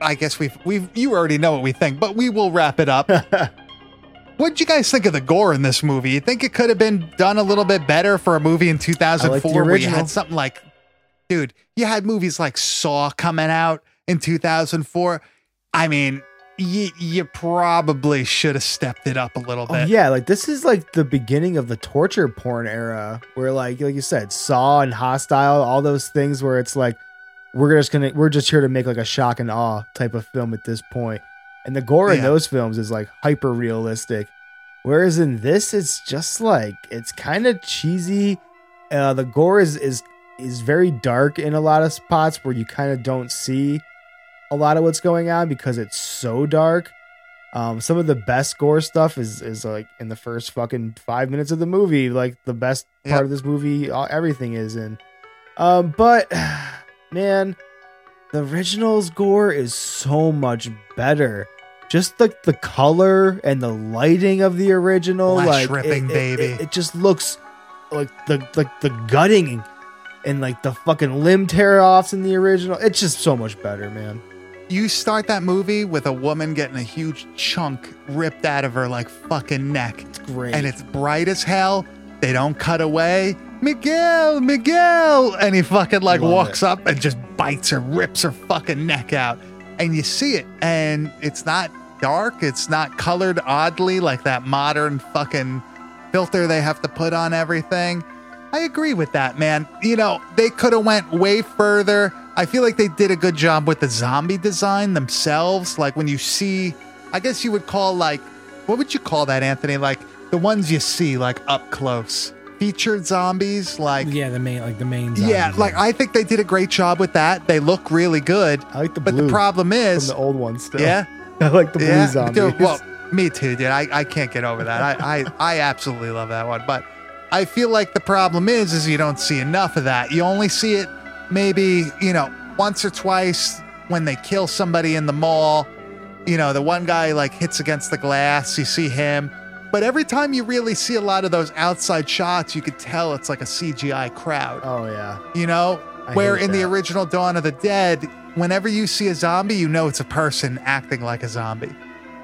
Speaker 2: I guess we've we've you already know what we think, but we will wrap it up. What'd you guys think of the gore in this movie? You think it could have been done a little bit better for a movie in 2004 where you had something like, dude, you had movies like Saw coming out in 2004. I mean, you, you probably should have stepped it up a little
Speaker 4: Oh,
Speaker 2: bit.
Speaker 4: yeah, like this is like the beginning of the torture porn era, where like like you said, Saw and Hostel, all those things where it's like we're just gonna we're just here to make like a shock and awe type of film at this point. and the gore in those films is like hyper realistic, whereas in this it's just like it's kind of cheesy. Uh, the gore is is is very dark in a lot of spots where you kind of don't see a lot of what's going on because it's so dark. Um, some of the best gore stuff is is like in the first fucking five minutes of the movie. Like the best part
Speaker 2: Yep.
Speaker 4: of this movie, all, everything is in. Um, but man, the original's gore is so much better. Just like the color and the lighting of the original, like
Speaker 2: ripping,
Speaker 4: it, it-
Speaker 2: baby.
Speaker 4: it, it just looks like the like the gutting and like the fucking limb tear offs in the original. It's just so much better, man.
Speaker 2: You start that movie with a woman getting a huge chunk ripped out of her like fucking neck.
Speaker 4: It's great.
Speaker 2: and it's bright as hell. They don't cut away. Miguel, Miguel, and he fucking like
Speaker 4: Love
Speaker 2: walks up and just bites her, rips her fucking neck out, and you see it, and it's not dark, it's not colored oddly like that modern fucking filter they have to put on everything. I agree with that, man. You know, they could have went way further. I feel like they did a good job with the zombie design themselves. Like when you see, I guess you would call like, what would you call that, Anthony? Like the ones you see like up close, featured zombies. Like
Speaker 3: Yeah, the main like the main.
Speaker 2: yeah,
Speaker 3: zombies.
Speaker 2: like I think they did a great job with that. They look really good.
Speaker 4: I like the
Speaker 2: but
Speaker 4: blue
Speaker 2: the problem
Speaker 4: from
Speaker 2: is,
Speaker 4: the old ones still.
Speaker 2: yeah,
Speaker 4: I like the blue
Speaker 2: yeah,
Speaker 4: zombies.
Speaker 2: dude, well, me too, dude. I, I can't get over that. I, I I absolutely love that one, but I feel like the problem is is you don't see enough of that. You only see it maybe you know once or twice when they kill somebody in the mall. You know, the one guy like hits against the glass. You see him. But every time you really see a lot of those outside shots, you could tell it's like a CGI crowd.
Speaker 4: oh yeah,
Speaker 2: You know,
Speaker 4: I
Speaker 2: where in the original Dawn of the Dead, whenever you see a zombie, you know it's a person acting like a zombie.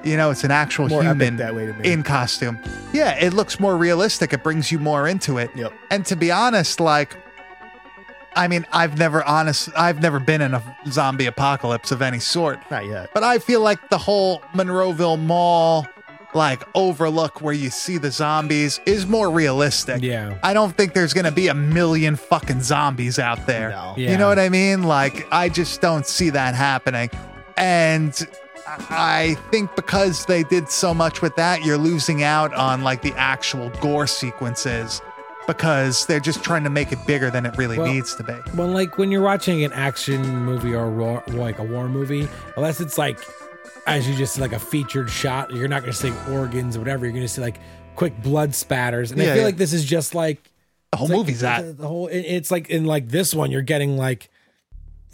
Speaker 2: You know, it's an actual
Speaker 4: More
Speaker 2: human
Speaker 4: that way to me.
Speaker 2: in costume. Yeah, it looks more realistic. It brings you more into it.
Speaker 4: Yep.
Speaker 2: And to be honest, like, I mean, I've never honest, I've never been in a zombie apocalypse of any sort.
Speaker 4: Not yet.
Speaker 2: But I feel like the whole Monroeville Mall, like overlook where you see the zombies, is more realistic.
Speaker 3: Yeah.
Speaker 2: I don't think there's gonna be a million fucking zombies out there.
Speaker 4: No.
Speaker 2: You know what I mean? Like, I just don't see that happening. And I think because they did so much with that, you're losing out on like the actual gore sequences because they're just trying to make it bigger than it really
Speaker 3: Well,
Speaker 2: needs to be.
Speaker 3: Well, like when you're watching an action movie or war, like a war movie, unless it's like, as you just like a featured shot, you're not going to see organs or whatever. You're going to see like quick blood spatters, and I feel
Speaker 2: yeah.
Speaker 3: like this is just like
Speaker 2: The whole
Speaker 3: like
Speaker 2: movie's that.
Speaker 3: the whole. It's like in like this one, you're getting like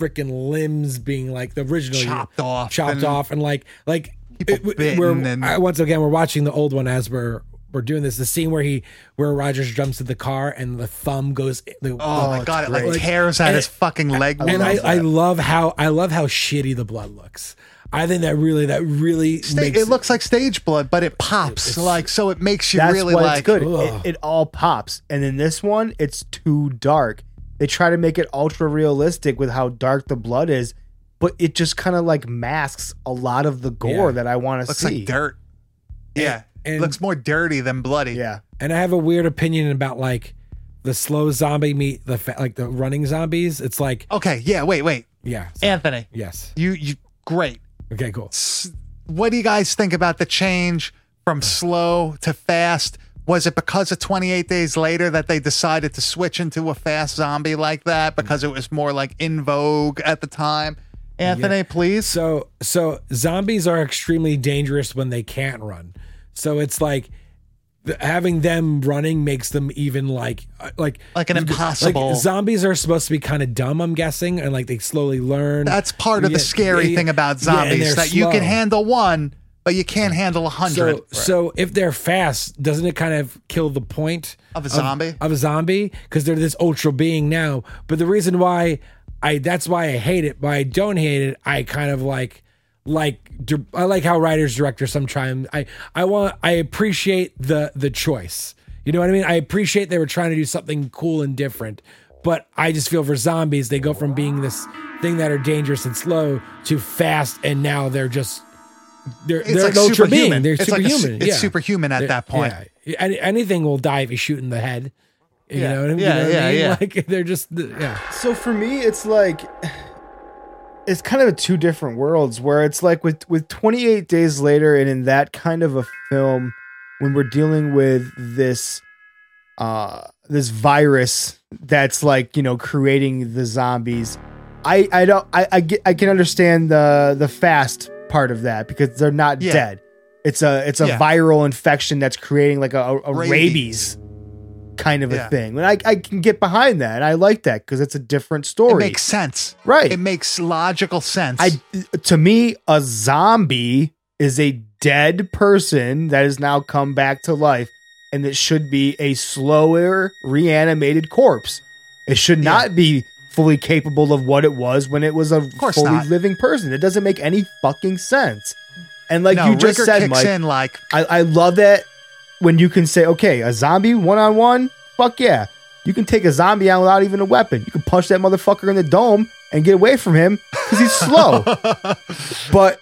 Speaker 3: freaking limbs being like the original you're
Speaker 2: Chopped off
Speaker 3: chopped
Speaker 2: and-
Speaker 3: off, and like like it- we're,
Speaker 2: and-
Speaker 3: I- once again we're watching the old one as we're. We're doing this. The scene where he, where Rogers jumps to the car and the thumb goes. The,
Speaker 2: Oh, oh my
Speaker 4: it's
Speaker 2: god, it like
Speaker 4: great.
Speaker 2: tears at
Speaker 3: And-
Speaker 2: his fucking leg.
Speaker 3: and I,
Speaker 4: love
Speaker 3: I love how I love how shitty the blood looks. I think that really that really
Speaker 2: Sta-
Speaker 3: makes
Speaker 2: it looks like stage blood, but it pops like so. It makes you
Speaker 4: That's
Speaker 2: really like
Speaker 4: it's good. It, it all pops. And in this one, it's too dark. They try to make it ultra realistic with how dark the blood is, but it just kind of like masks a lot of the gore
Speaker 3: Yeah.
Speaker 4: that I want to see.
Speaker 2: looks
Speaker 4: see.
Speaker 2: like dirt. Yeah,
Speaker 3: and-
Speaker 2: it looks more dirty than bloody.
Speaker 4: Yeah.
Speaker 3: and I have a weird opinion about like the slow zombie meet the fa- like the running zombies. It's like
Speaker 2: Okay. Yeah. Wait. Wait.
Speaker 3: yeah,
Speaker 2: Anthony,
Speaker 3: yes,
Speaker 2: you you great.
Speaker 3: okay, cool.
Speaker 2: S- What do you guys think about the change from slow to fast? Was it because of 28 days later that they decided to switch into a fast zombie like that because it was more like in vogue at the time? Anthony, please.
Speaker 3: So so zombies are extremely dangerous when they can't run. So it's like having them running makes them even like uh, like
Speaker 2: Like an impossible-
Speaker 3: Like zombies are supposed to be kind of dumb, I'm guessing, and like they slowly learn.
Speaker 2: That's part of the scary
Speaker 3: yeah,
Speaker 2: thing about zombies that you can handle one, but you can't handle a hundred.
Speaker 3: So, so if they're fast, doesn't it kind of kill the point
Speaker 2: Of a zombie?
Speaker 3: Of, a zombie because they're this ultra being now. But the reason why I that's why I hate it. Why I don't hate it, I kind of like like I like how writers directors sometimes I I want I appreciate the the choice. You know what I mean? I appreciate they were trying to do something cool and different. But I just feel for zombies, they go from being this thing that are dangerous and slow to fast, and now they're just they're
Speaker 2: It's
Speaker 3: they're
Speaker 2: like
Speaker 3: an ultra being.
Speaker 2: superhuman.
Speaker 3: They're
Speaker 2: It's like a su-
Speaker 3: superhuman.
Speaker 2: it's
Speaker 3: yeah.
Speaker 2: superhuman at
Speaker 3: They're-
Speaker 2: that point.
Speaker 3: Yeah. Any, anything will die if you shoot in the head. You
Speaker 2: Yeah.
Speaker 3: know what I mean?
Speaker 2: Yeah,
Speaker 3: you know
Speaker 2: yeah,
Speaker 3: I mean?
Speaker 2: yeah.
Speaker 3: Like they're just yeah.
Speaker 4: So for me, it's like it's kind of two different worlds where it's like with with 28 days later and in that kind of a film when we're dealing with this uh this virus that's like you know creating the zombies i i don't i i, get, I can understand the the fast part of that because they're not
Speaker 2: Yeah.
Speaker 4: dead it's a it's a
Speaker 2: Yeah.
Speaker 4: viral infection that's creating like a, a,
Speaker 2: Rabies.
Speaker 4: rabies. kind of a thing and I, I can get behind that and i like that because it's a different story.
Speaker 2: It makes sense.
Speaker 4: Right.
Speaker 2: It makes logical sense.
Speaker 4: I to me, a zombie is a dead person that has now come back to life, and it should be a slower, reanimated corpse. It should not be fully capable of what it was when it was a fully
Speaker 2: not.
Speaker 4: living person. It doesn't make any fucking sense. And like
Speaker 2: no,
Speaker 4: you just
Speaker 2: Ricker
Speaker 4: said, Mike,
Speaker 2: in like
Speaker 4: I, I love that when you can say, okay, a zombie one on one, fuck yeah. You can take a zombie out without even a weapon. You can punch that motherfucker in the dome and get away from him because he's slow. but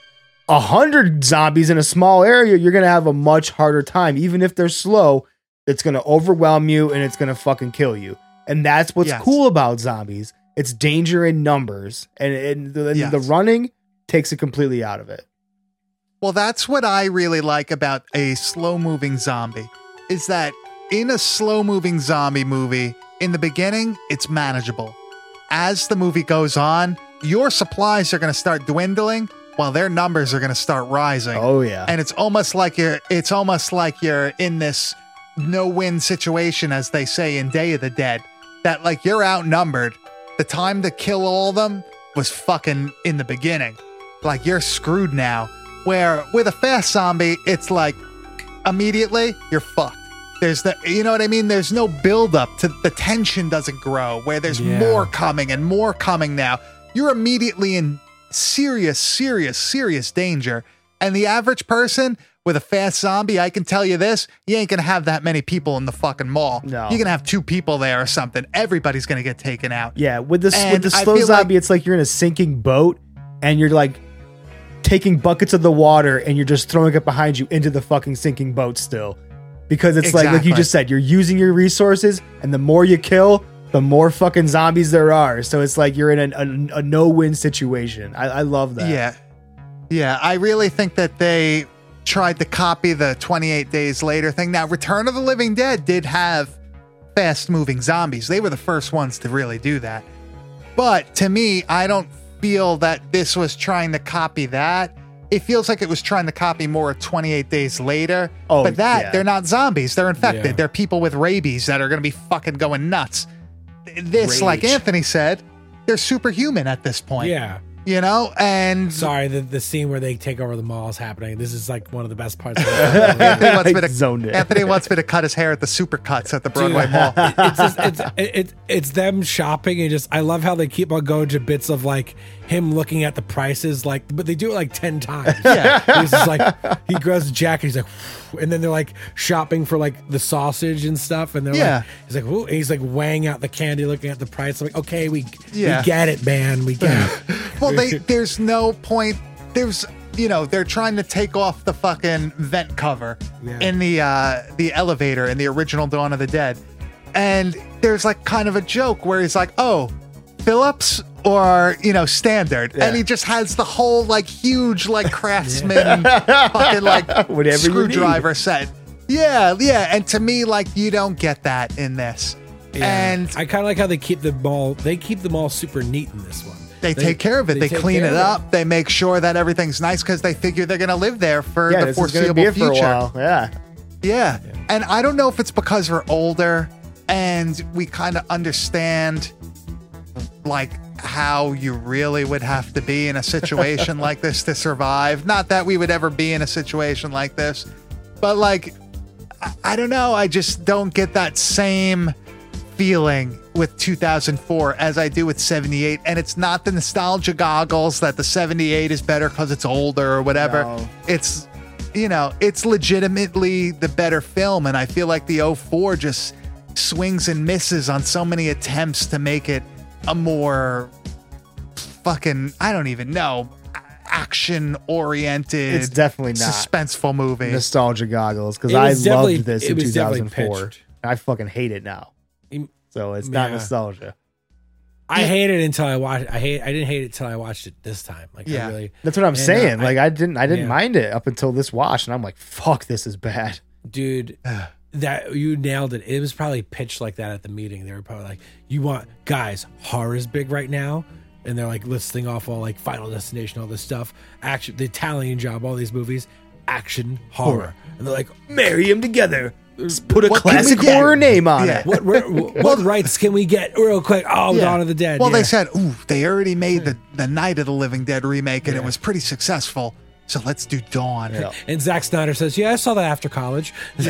Speaker 4: a hundred zombies in a small area, you're gonna have a much harder time. Even if they're slow, it's gonna overwhelm you and it's gonna fucking kill you. And that's what's
Speaker 2: Yes.
Speaker 4: cool about zombies. It's danger in numbers, and, and the,
Speaker 2: Yes.
Speaker 4: the running takes it completely out of it.
Speaker 2: Well, that's what I really like about a slow moving zombie is that in a slow moving zombie movie, in the beginning, it's manageable. As the movie goes on, your supplies are going to start dwindling while their numbers are going to start rising.
Speaker 4: Oh yeah.
Speaker 2: And it's almost like you're it's almost like you're in this no-win situation as they say in Day of the Dead that like you're outnumbered. The time to kill all of them was fucking in the beginning. Like you're screwed now. Where with a fast zombie, it's like immediately you're fucked. There's the you know what I mean? There's no build up to the tension doesn't grow where there's
Speaker 3: Yeah.
Speaker 2: more coming and more coming now. You're immediately in serious, serious, serious danger. And the average person with a fast zombie, I can tell you this, you ain't gonna have that many people in the fucking mall.
Speaker 4: No.
Speaker 2: You're gonna have two people there or something. Everybody's gonna get taken out.
Speaker 4: Yeah, with this with the slow
Speaker 2: feel like-
Speaker 4: zombie, it's like you're in a sinking boat and you're like taking buckets of the water and you're just throwing it behind you into the fucking sinking boat still. Because it's like like you just said, you're using your resources and the more you kill, the more fucking zombies there are. So it's like you're in a, a, a no-win situation. I, I love that.
Speaker 2: Yeah. Yeah, I really think that they tried to copy the 28 days later thing. Now, Return of the Living Dead did have fast moving zombies. They were the first ones to really do that. But to me, I don't feel that this was trying to copy that. It feels like it was trying to copy more 28 days later.
Speaker 4: Oh,
Speaker 2: but that,
Speaker 4: yeah.
Speaker 2: they're not zombies. They're infected.
Speaker 3: Yeah.
Speaker 2: They're people with rabies that are going to be fucking going nuts. This, like Anthony said, they're superhuman at this point.
Speaker 3: Yeah.
Speaker 2: You know? And
Speaker 3: Sorry, the, the scene where they take over the mall is happening. This is like one of the best parts. Of the
Speaker 2: Anthony wants, me to,
Speaker 4: zoned it.
Speaker 2: Anthony wants me to cut his hair at the Supercuts at the Broadway
Speaker 3: Dude,
Speaker 2: Mall.
Speaker 3: it's just it's it's it's them shopping and just I love how they keep on going to bits of like him looking at the prices like but they do it like 10 times.
Speaker 2: Yeah.
Speaker 3: He's just like he grabs the jacket he's like and then they're like shopping for like the sausage and stuff and they're
Speaker 2: Yeah.
Speaker 3: like he's like Ooh, and he's like weighing out the candy looking at the price I'm like okay we
Speaker 2: Yeah.
Speaker 3: we get it man we get it.
Speaker 2: Well, they, there's no point. There's, you know, they're trying to take off the fucking vent cover
Speaker 3: Yeah.
Speaker 2: in the uh, the elevator in the original Dawn of the Dead, and there's like kind of a joke where he's like, "Oh, Phillips." Or you know, standard, and he just has the whole like huge like craftsman fucking like
Speaker 4: Whatever
Speaker 2: screwdriver set. Yeah, yeah, and to me, like you don't get that in this, and
Speaker 3: I kind of like how they keep the ball they keep the mall super neat in this one.
Speaker 2: They, take care of it. They,
Speaker 3: take
Speaker 2: clean it up. They make sure that everything's nice because they figure they're going to live there for
Speaker 4: Yeah,
Speaker 2: the foreseeable
Speaker 4: it for a
Speaker 2: future.
Speaker 4: while. Yeah.
Speaker 2: Yeah. And I don't know if it's because we're older and we kind of understand like how you really would have to be in a situation like this to survive. Not that we would ever be in a situation like this, but like I, I don't know, I just don't get that same feeling with 2004 as I do with 78 and it's not the nostalgia goggles that the 78 is better cuz it's older or whatever.
Speaker 4: No.
Speaker 2: It's you know, it's legitimately the better film and I feel like the 04 just swings and misses on so many attempts to make it a more fucking I don't even know action oriented
Speaker 4: It's definitely not.
Speaker 2: suspenseful movie.
Speaker 4: Nostalgia goggles because I loved this in 2004. I fucking hate it now. So it's not
Speaker 3: Yeah.
Speaker 4: nostalgia.
Speaker 3: I hate it until I watched. I hate. I didn't hate it until I watched it this time. Like
Speaker 2: Yeah.
Speaker 3: I really,
Speaker 4: That's what I'm
Speaker 3: And, uh,
Speaker 4: saying.
Speaker 3: I-
Speaker 4: like I didn't I didn't
Speaker 3: yeah.
Speaker 4: mind it up until this watch, and I'm like, fuck, this is bad.
Speaker 3: dude. that you nailed it. It was probably pitched like that at the meeting. They were probably like, "You want guys, horror is big right now," and they're like listing off all like Final Destination, all this stuff, action, the Italian Job, all these movies, action, horror, and they're like,
Speaker 4: Marry them together. Just put a
Speaker 2: What
Speaker 4: classic horror name on
Speaker 2: Yeah.
Speaker 4: it.
Speaker 3: "What what, what rights can we get real quick?" Oh,
Speaker 2: Yeah.
Speaker 3: Dawn of the Dead.
Speaker 2: Well,
Speaker 3: yeah.
Speaker 2: they said, "Ooh, they already made the hmm. the Night of the Living Dead remake, and it was pretty successful. So let's do Dawn."
Speaker 4: Yeah.
Speaker 3: and Zack Snyder says, "Yeah, I saw that after college."
Speaker 2: I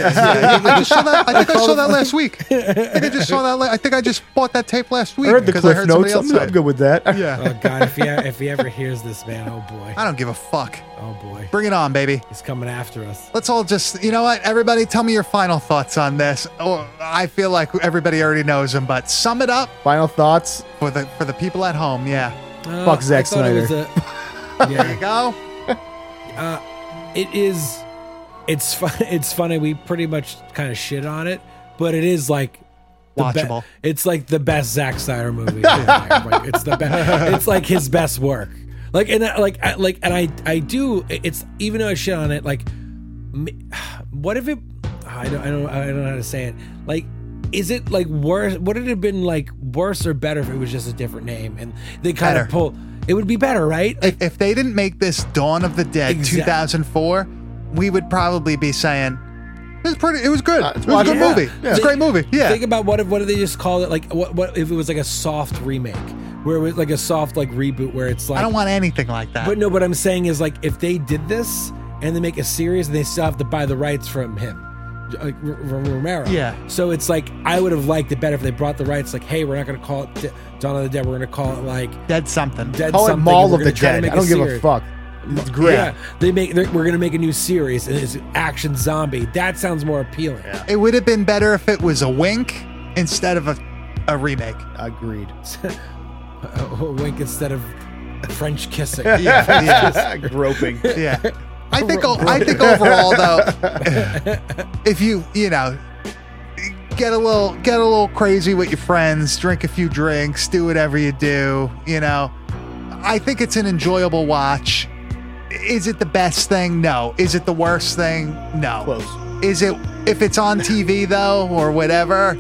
Speaker 2: just saw that. I think I saw that last week. I think I just saw that. La- I think I just bought that tape last
Speaker 4: I
Speaker 2: week
Speaker 4: heard the
Speaker 2: because I
Speaker 4: cliff
Speaker 2: heard
Speaker 4: notes.
Speaker 2: somebody else
Speaker 4: I'm, I'm good with that.
Speaker 2: Yeah,
Speaker 3: oh God, if he if he ever hears this, man, oh boy,
Speaker 2: I don't give a fuck.
Speaker 3: oh boy,
Speaker 2: Bring it on, baby.
Speaker 3: he's coming after us.
Speaker 2: Let's all just, you know what? Everybody, tell me your final thoughts on this. Or I feel like everybody already knows them, but sum it up
Speaker 4: Final thoughts.
Speaker 2: for the for the people at home. Yeah,
Speaker 3: Uh,
Speaker 4: Fuck Zack
Speaker 3: I it was
Speaker 4: Snyder.
Speaker 3: a-
Speaker 2: there you go.
Speaker 3: Uh, it is. It's fun. It's funny. We pretty much kind of shit on it, but it is like the be-
Speaker 2: Watchable.
Speaker 3: it's like the best Zack Snyder movie. like, it's the best. It's like his best work. Like and I- like I, like and I I do. It's even though I shit on it. Like, what if it? I don't I don't I don't know how to say it. Like. Is it like worse? Would it have been like worse or better if it was just a different name and they kind
Speaker 2: Better.
Speaker 3: of pull? It would be better, right?
Speaker 2: If, if they didn't make this Dawn of the Dead
Speaker 3: Exact-
Speaker 2: 2004, we would probably be saying it was pretty. It was good.
Speaker 4: Uh, it's
Speaker 2: it was a good
Speaker 3: watchable.
Speaker 2: movie. It's a great movie. Yeah.
Speaker 3: Think about what if what if they just called it like what what if it was like a soft remake where it was like a soft like reboot where it's like
Speaker 2: I don't want anything like that.
Speaker 3: But no, what I'm saying is like if they did this and they make a series and they still have to buy the rights from him. Like R- R- Romero.
Speaker 2: Yeah.
Speaker 3: So it's like I would have liked it better if they brought the rights. Like, hey, we're not going to call it D- Dawn of the Dead. We're going to call it like
Speaker 2: Dead something.
Speaker 3: Dead
Speaker 4: Call it. Mall of the
Speaker 3: gonna try to
Speaker 4: Dead. I don't give a fuck. It's great.
Speaker 3: Yeah, they make. We're gonna make a new series, and it's action zombie. That sounds more appealing.
Speaker 2: It would have been better if it was a wink instead of a, a remake.
Speaker 4: Agreed.
Speaker 3: a wink instead of French kissing.
Speaker 2: Yeah, yeah.
Speaker 4: Groping.
Speaker 2: Yeah. I think o- I think overall though, if you you know get a little get a little crazy with your friends, drink a few drinks, do whatever you do, you know, I think it's an enjoyable watch. Is it the best thing? No. Is it the worst thing? No.
Speaker 4: Close.
Speaker 2: Is it if it's on TV though or whatever?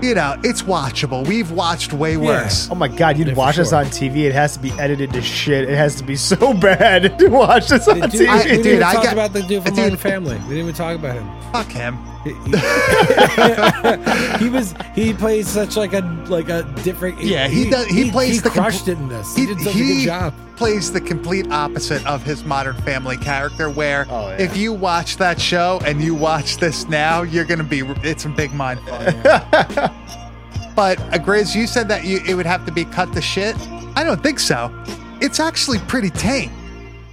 Speaker 2: You know, it's watchable. We've watched way worse.
Speaker 4: Oh my god, you'd
Speaker 3: Yeah, for
Speaker 4: watch this on TV. It has to be edited to shit. It has to be so bad to watch this on
Speaker 3: Dude,
Speaker 4: TV.
Speaker 2: I-
Speaker 3: we didn't
Speaker 2: dude,
Speaker 3: even
Speaker 2: I
Speaker 3: talk
Speaker 2: got-
Speaker 3: about the dude from
Speaker 2: dude.
Speaker 3: Modern Family. We didn't even talk about him.
Speaker 2: Fuck him.
Speaker 3: he was he plays such like a like a different.
Speaker 2: Yeah, he does. He, plays
Speaker 3: he
Speaker 2: the
Speaker 3: crushed
Speaker 2: compl-
Speaker 3: it in this. He, did such a good job.
Speaker 2: Plays the complete opposite of his Modern Family character. Where
Speaker 4: Oh, yeah.
Speaker 2: if you watch that show and you watch this now, you're gonna be it's a big mind fuck. but uh, Grizz, you said that you it would have to be cut to shit. I don't think so. It's actually pretty tame.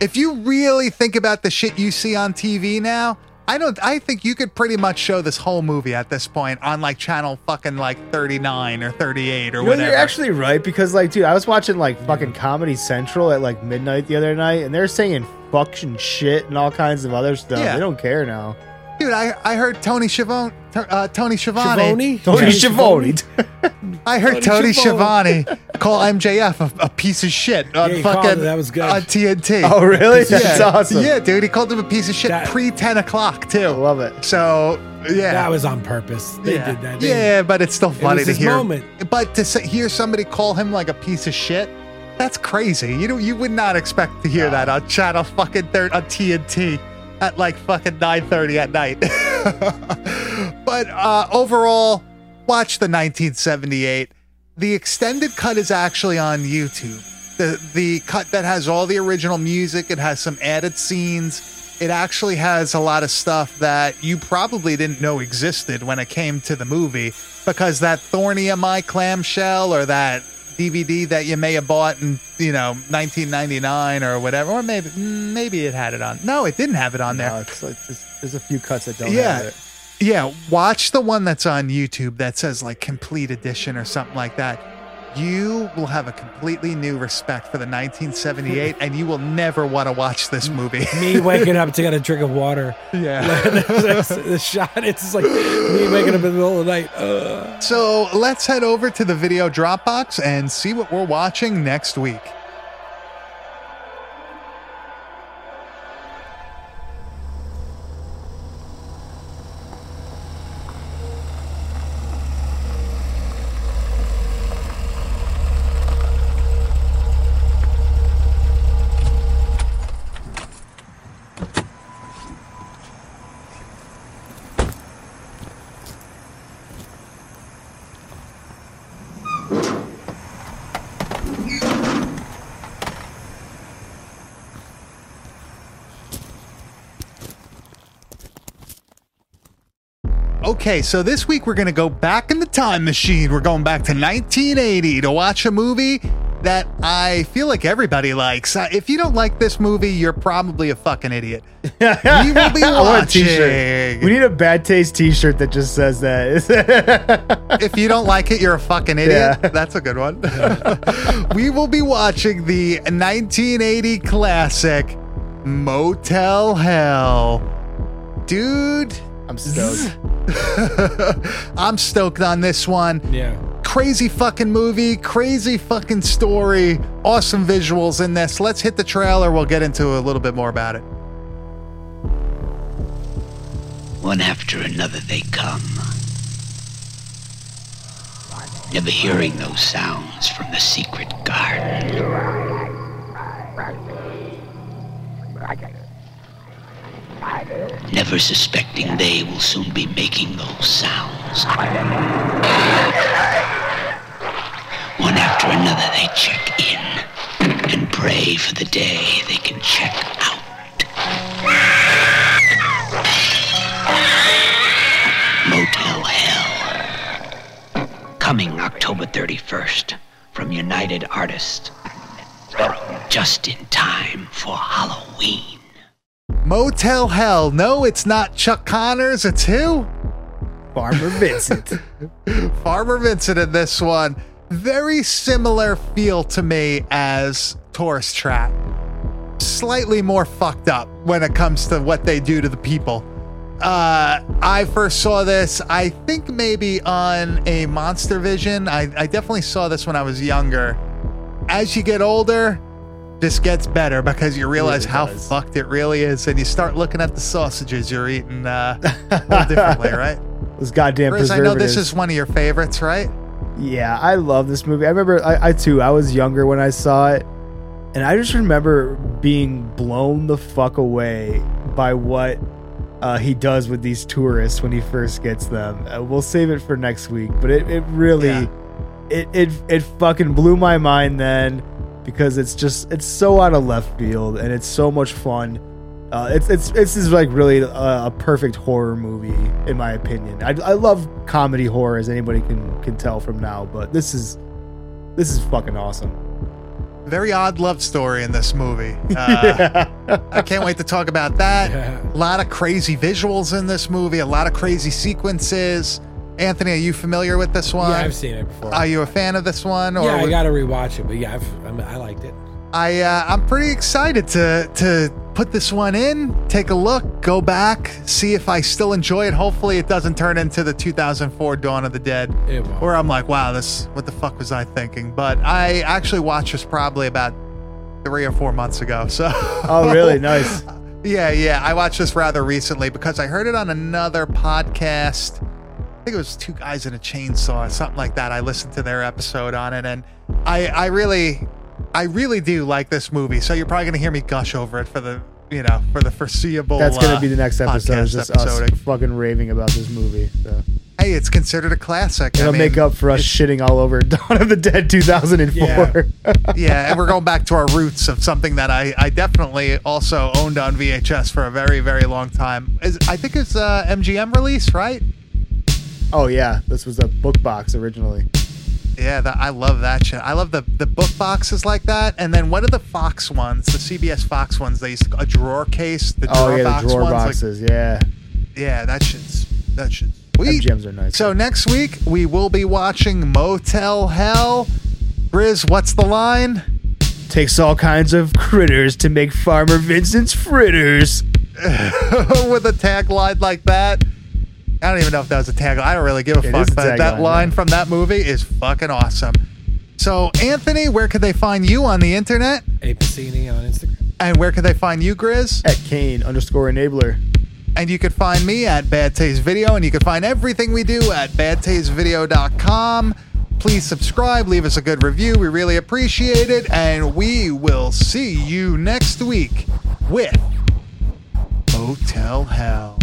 Speaker 2: If you really think about the shit you see on TV now, I don't. I think you could pretty much show this whole movie at this point on like channel fucking like 39 or 38 or
Speaker 4: You know,
Speaker 2: whatever.
Speaker 4: you're actually right because, like, dude, I was watching like fucking Comedy Central at like midnight the other night, and they're saying fucking shit and all kinds of other stuff.
Speaker 2: Yeah.
Speaker 4: They don't care now.
Speaker 2: Dude, I, I heard Tony Schiavone, uh, Tony Schiavone.
Speaker 3: Schiavone?
Speaker 4: Tony
Speaker 3: Yeah,
Speaker 4: Schiavone.
Speaker 2: I heard Tony
Speaker 3: Tony
Speaker 2: Schiavone call MJF a, a piece of shit on
Speaker 3: Yeah,
Speaker 2: fucking.
Speaker 3: That was good.
Speaker 2: on TNT.
Speaker 4: oh, really? That's
Speaker 2: yeah.
Speaker 4: awesome.
Speaker 2: Yeah, dude, he called him a piece of shit
Speaker 3: That-
Speaker 2: pre 10 o'clock too.
Speaker 4: I love it.
Speaker 2: So yeah,
Speaker 3: That was on purpose. They
Speaker 2: yeah.
Speaker 3: did that. They-
Speaker 2: yeah, but it's still funny
Speaker 3: was
Speaker 2: to hear.
Speaker 3: moment.
Speaker 2: But to say, hear somebody call him like a piece of shit, that's crazy. You know, you would not expect to hear that on channel fucking third on TNT at like fucking nine thirty at night. but uh, overall, watch the 1978. The extended cut is actually on YouTube. The the cut that has all the original music, it has some added scenes. It actually has a lot of stuff that you probably didn't know existed when it came to the movie because that Thorn EMI clamshell or that DVD that you may have bought in, you know, 1999 or whatever, or maybe maybe it had it on. No, it didn't have it on there.
Speaker 4: No, it's like there's, there's a few cuts that don't
Speaker 2: Yeah.
Speaker 4: have it.
Speaker 2: Yeah, watch the one that's on YouTube that says like complete edition or something like that. You will have a completely new respect for the 1978 and you will never want to watch this movie.
Speaker 3: Me waking up to get a drink of water.
Speaker 2: yeah.
Speaker 3: the shot. It's just like me waking up in the middle of the night. Ugh.
Speaker 2: So let's head over to the video Dropbox and see what we're watching next week. Okay, so this week we're going to go back in the time machine. We're going back to 1980 to watch a movie that I feel like everybody likes. Uh, If you don't like this movie, you're probably a fucking idiot. we will be
Speaker 4: I want a t-shirt.
Speaker 2: watching.
Speaker 4: We need a bad taste t-shirt that just says that.
Speaker 2: if you don't like it, you're a fucking idiot.
Speaker 4: Yeah.
Speaker 2: That's a good one. we will be watching the 1980 classic Motel Hell. Dude,
Speaker 4: I'm stoked.
Speaker 2: I'm stoked on this one.
Speaker 3: Yeah.
Speaker 2: Crazy fucking movie, crazy fucking story, awesome visuals in this. Let's hit the trailer. We'll get into a little bit more about it.
Speaker 10: One after another they come. Never hearing those sounds from the secret garden. Never suspecting they will soon be making those sounds. One after another they check in and pray for the day they can check out. Motel Hell. Coming October 31st from United Artists. just in time for Halloween.
Speaker 2: Motel Hell. No, it's not Chuck Connors. It's who?
Speaker 4: Farmer Vincent.
Speaker 2: Farmer Vincent in this one. Very similar feel to me as Tourist Trap. Slightly more fucked up when it comes to what they do to the people. Uh, I first saw this, I think maybe on a Monster Vision. I, I definitely saw this when I was younger. As you get older, this gets better because you realize
Speaker 4: really
Speaker 2: how
Speaker 4: does.
Speaker 2: fucked it really is, and you start looking at the sausages you're eating uh, differently, right?
Speaker 4: Those goddamn
Speaker 2: Chris, I know this is one of your favorites, right?
Speaker 4: Yeah, I love this movie. I remember, I, I too, I was younger when I saw it, and I just remember being blown the fuck away by what uh, he does with these tourists when he first gets them. Uh, we'll save it for next week, but it, it really,
Speaker 2: Yeah.
Speaker 4: it, it it fucking blew my mind then because it's just it's so out of left field and it's so much fun. Uh, it's it's this is like really a, a perfect horror movie in my opinion. I, I love comedy horror as anybody can can tell from now, but this is this is fucking awesome.
Speaker 2: Very odd love story in this movie. Uh, I can't wait to talk about that. A lot of crazy visuals in this movie, a lot of crazy sequences. Anthony, are you familiar with this one?
Speaker 3: Yeah, I've seen it before.
Speaker 2: Are you a fan of this one?
Speaker 3: yeah, I
Speaker 2: would-
Speaker 3: got to rewatch it, but yeah, I've, I, mean, I liked it.
Speaker 2: I uh, I'm pretty excited to to put this one in, take a look, go back, see if I still enjoy it. Hopefully, it doesn't turn into the 2004 Dawn of the Dead,
Speaker 3: It won't.
Speaker 2: where I'm like, wow, this what the fuck was I thinking? But I actually watched this probably about three or four months ago. So
Speaker 4: Oh, really? Nice.
Speaker 2: yeah, yeah. I watched this rather recently because I heard it on another podcast. I think it was two guys in a chainsaw, something like that. I listened to their episode on it, and I, I really, I really do like this movie. So you're probably gonna hear me gush over it for the, you know, for the foreseeable.
Speaker 4: That's gonna
Speaker 2: uh,
Speaker 4: be the next episode. Is just
Speaker 2: episode.
Speaker 4: us fucking raving about this movie. So.
Speaker 2: Hey, it's considered a classic. I
Speaker 4: It'll
Speaker 2: mean,
Speaker 4: make up for us shitting all over Dawn of the Dead 2004.
Speaker 2: yeah, and we're going back to our roots of something that I, I definitely also owned on VHS for a very, very long time. Is I think it's uh, MGM release, right?
Speaker 4: Oh yeah, this was a book box originally.
Speaker 2: Yeah, that, I love that shit. I love the the book boxes like that. And then what are the Fox ones? The CBS Fox ones. They used to, a drawer case. The oh, drawer
Speaker 4: Oh yeah,
Speaker 2: box
Speaker 4: the drawer
Speaker 2: ones. like-
Speaker 4: boxes. yeah,
Speaker 2: yeah, that shit's that shit's sweet.
Speaker 4: MGMs are nice.
Speaker 2: So next week we will be watching Motel Hell. Grizz, what's the line?
Speaker 4: takes all kinds of critters to make Farmer Vincent's fritters.
Speaker 2: With a tagline like that. I don't even know if that was a tagline. I don't really give a
Speaker 4: It
Speaker 2: fuck.
Speaker 4: a
Speaker 2: But that
Speaker 4: tagline,
Speaker 2: line
Speaker 4: yeah.
Speaker 2: from that movie is fucking awesome. So, Anthony, where could they find you on the internet?
Speaker 3: A Pacini on Instagram.
Speaker 2: And where could they find you, Grizz?
Speaker 4: At Kane underscore enabler.
Speaker 2: And you could find me at Bad Taste Video, and you can find everything we do at badtastevideo.com. Please subscribe, leave us a good review. We really appreciate it. And we will see you next week with Hotel Hell.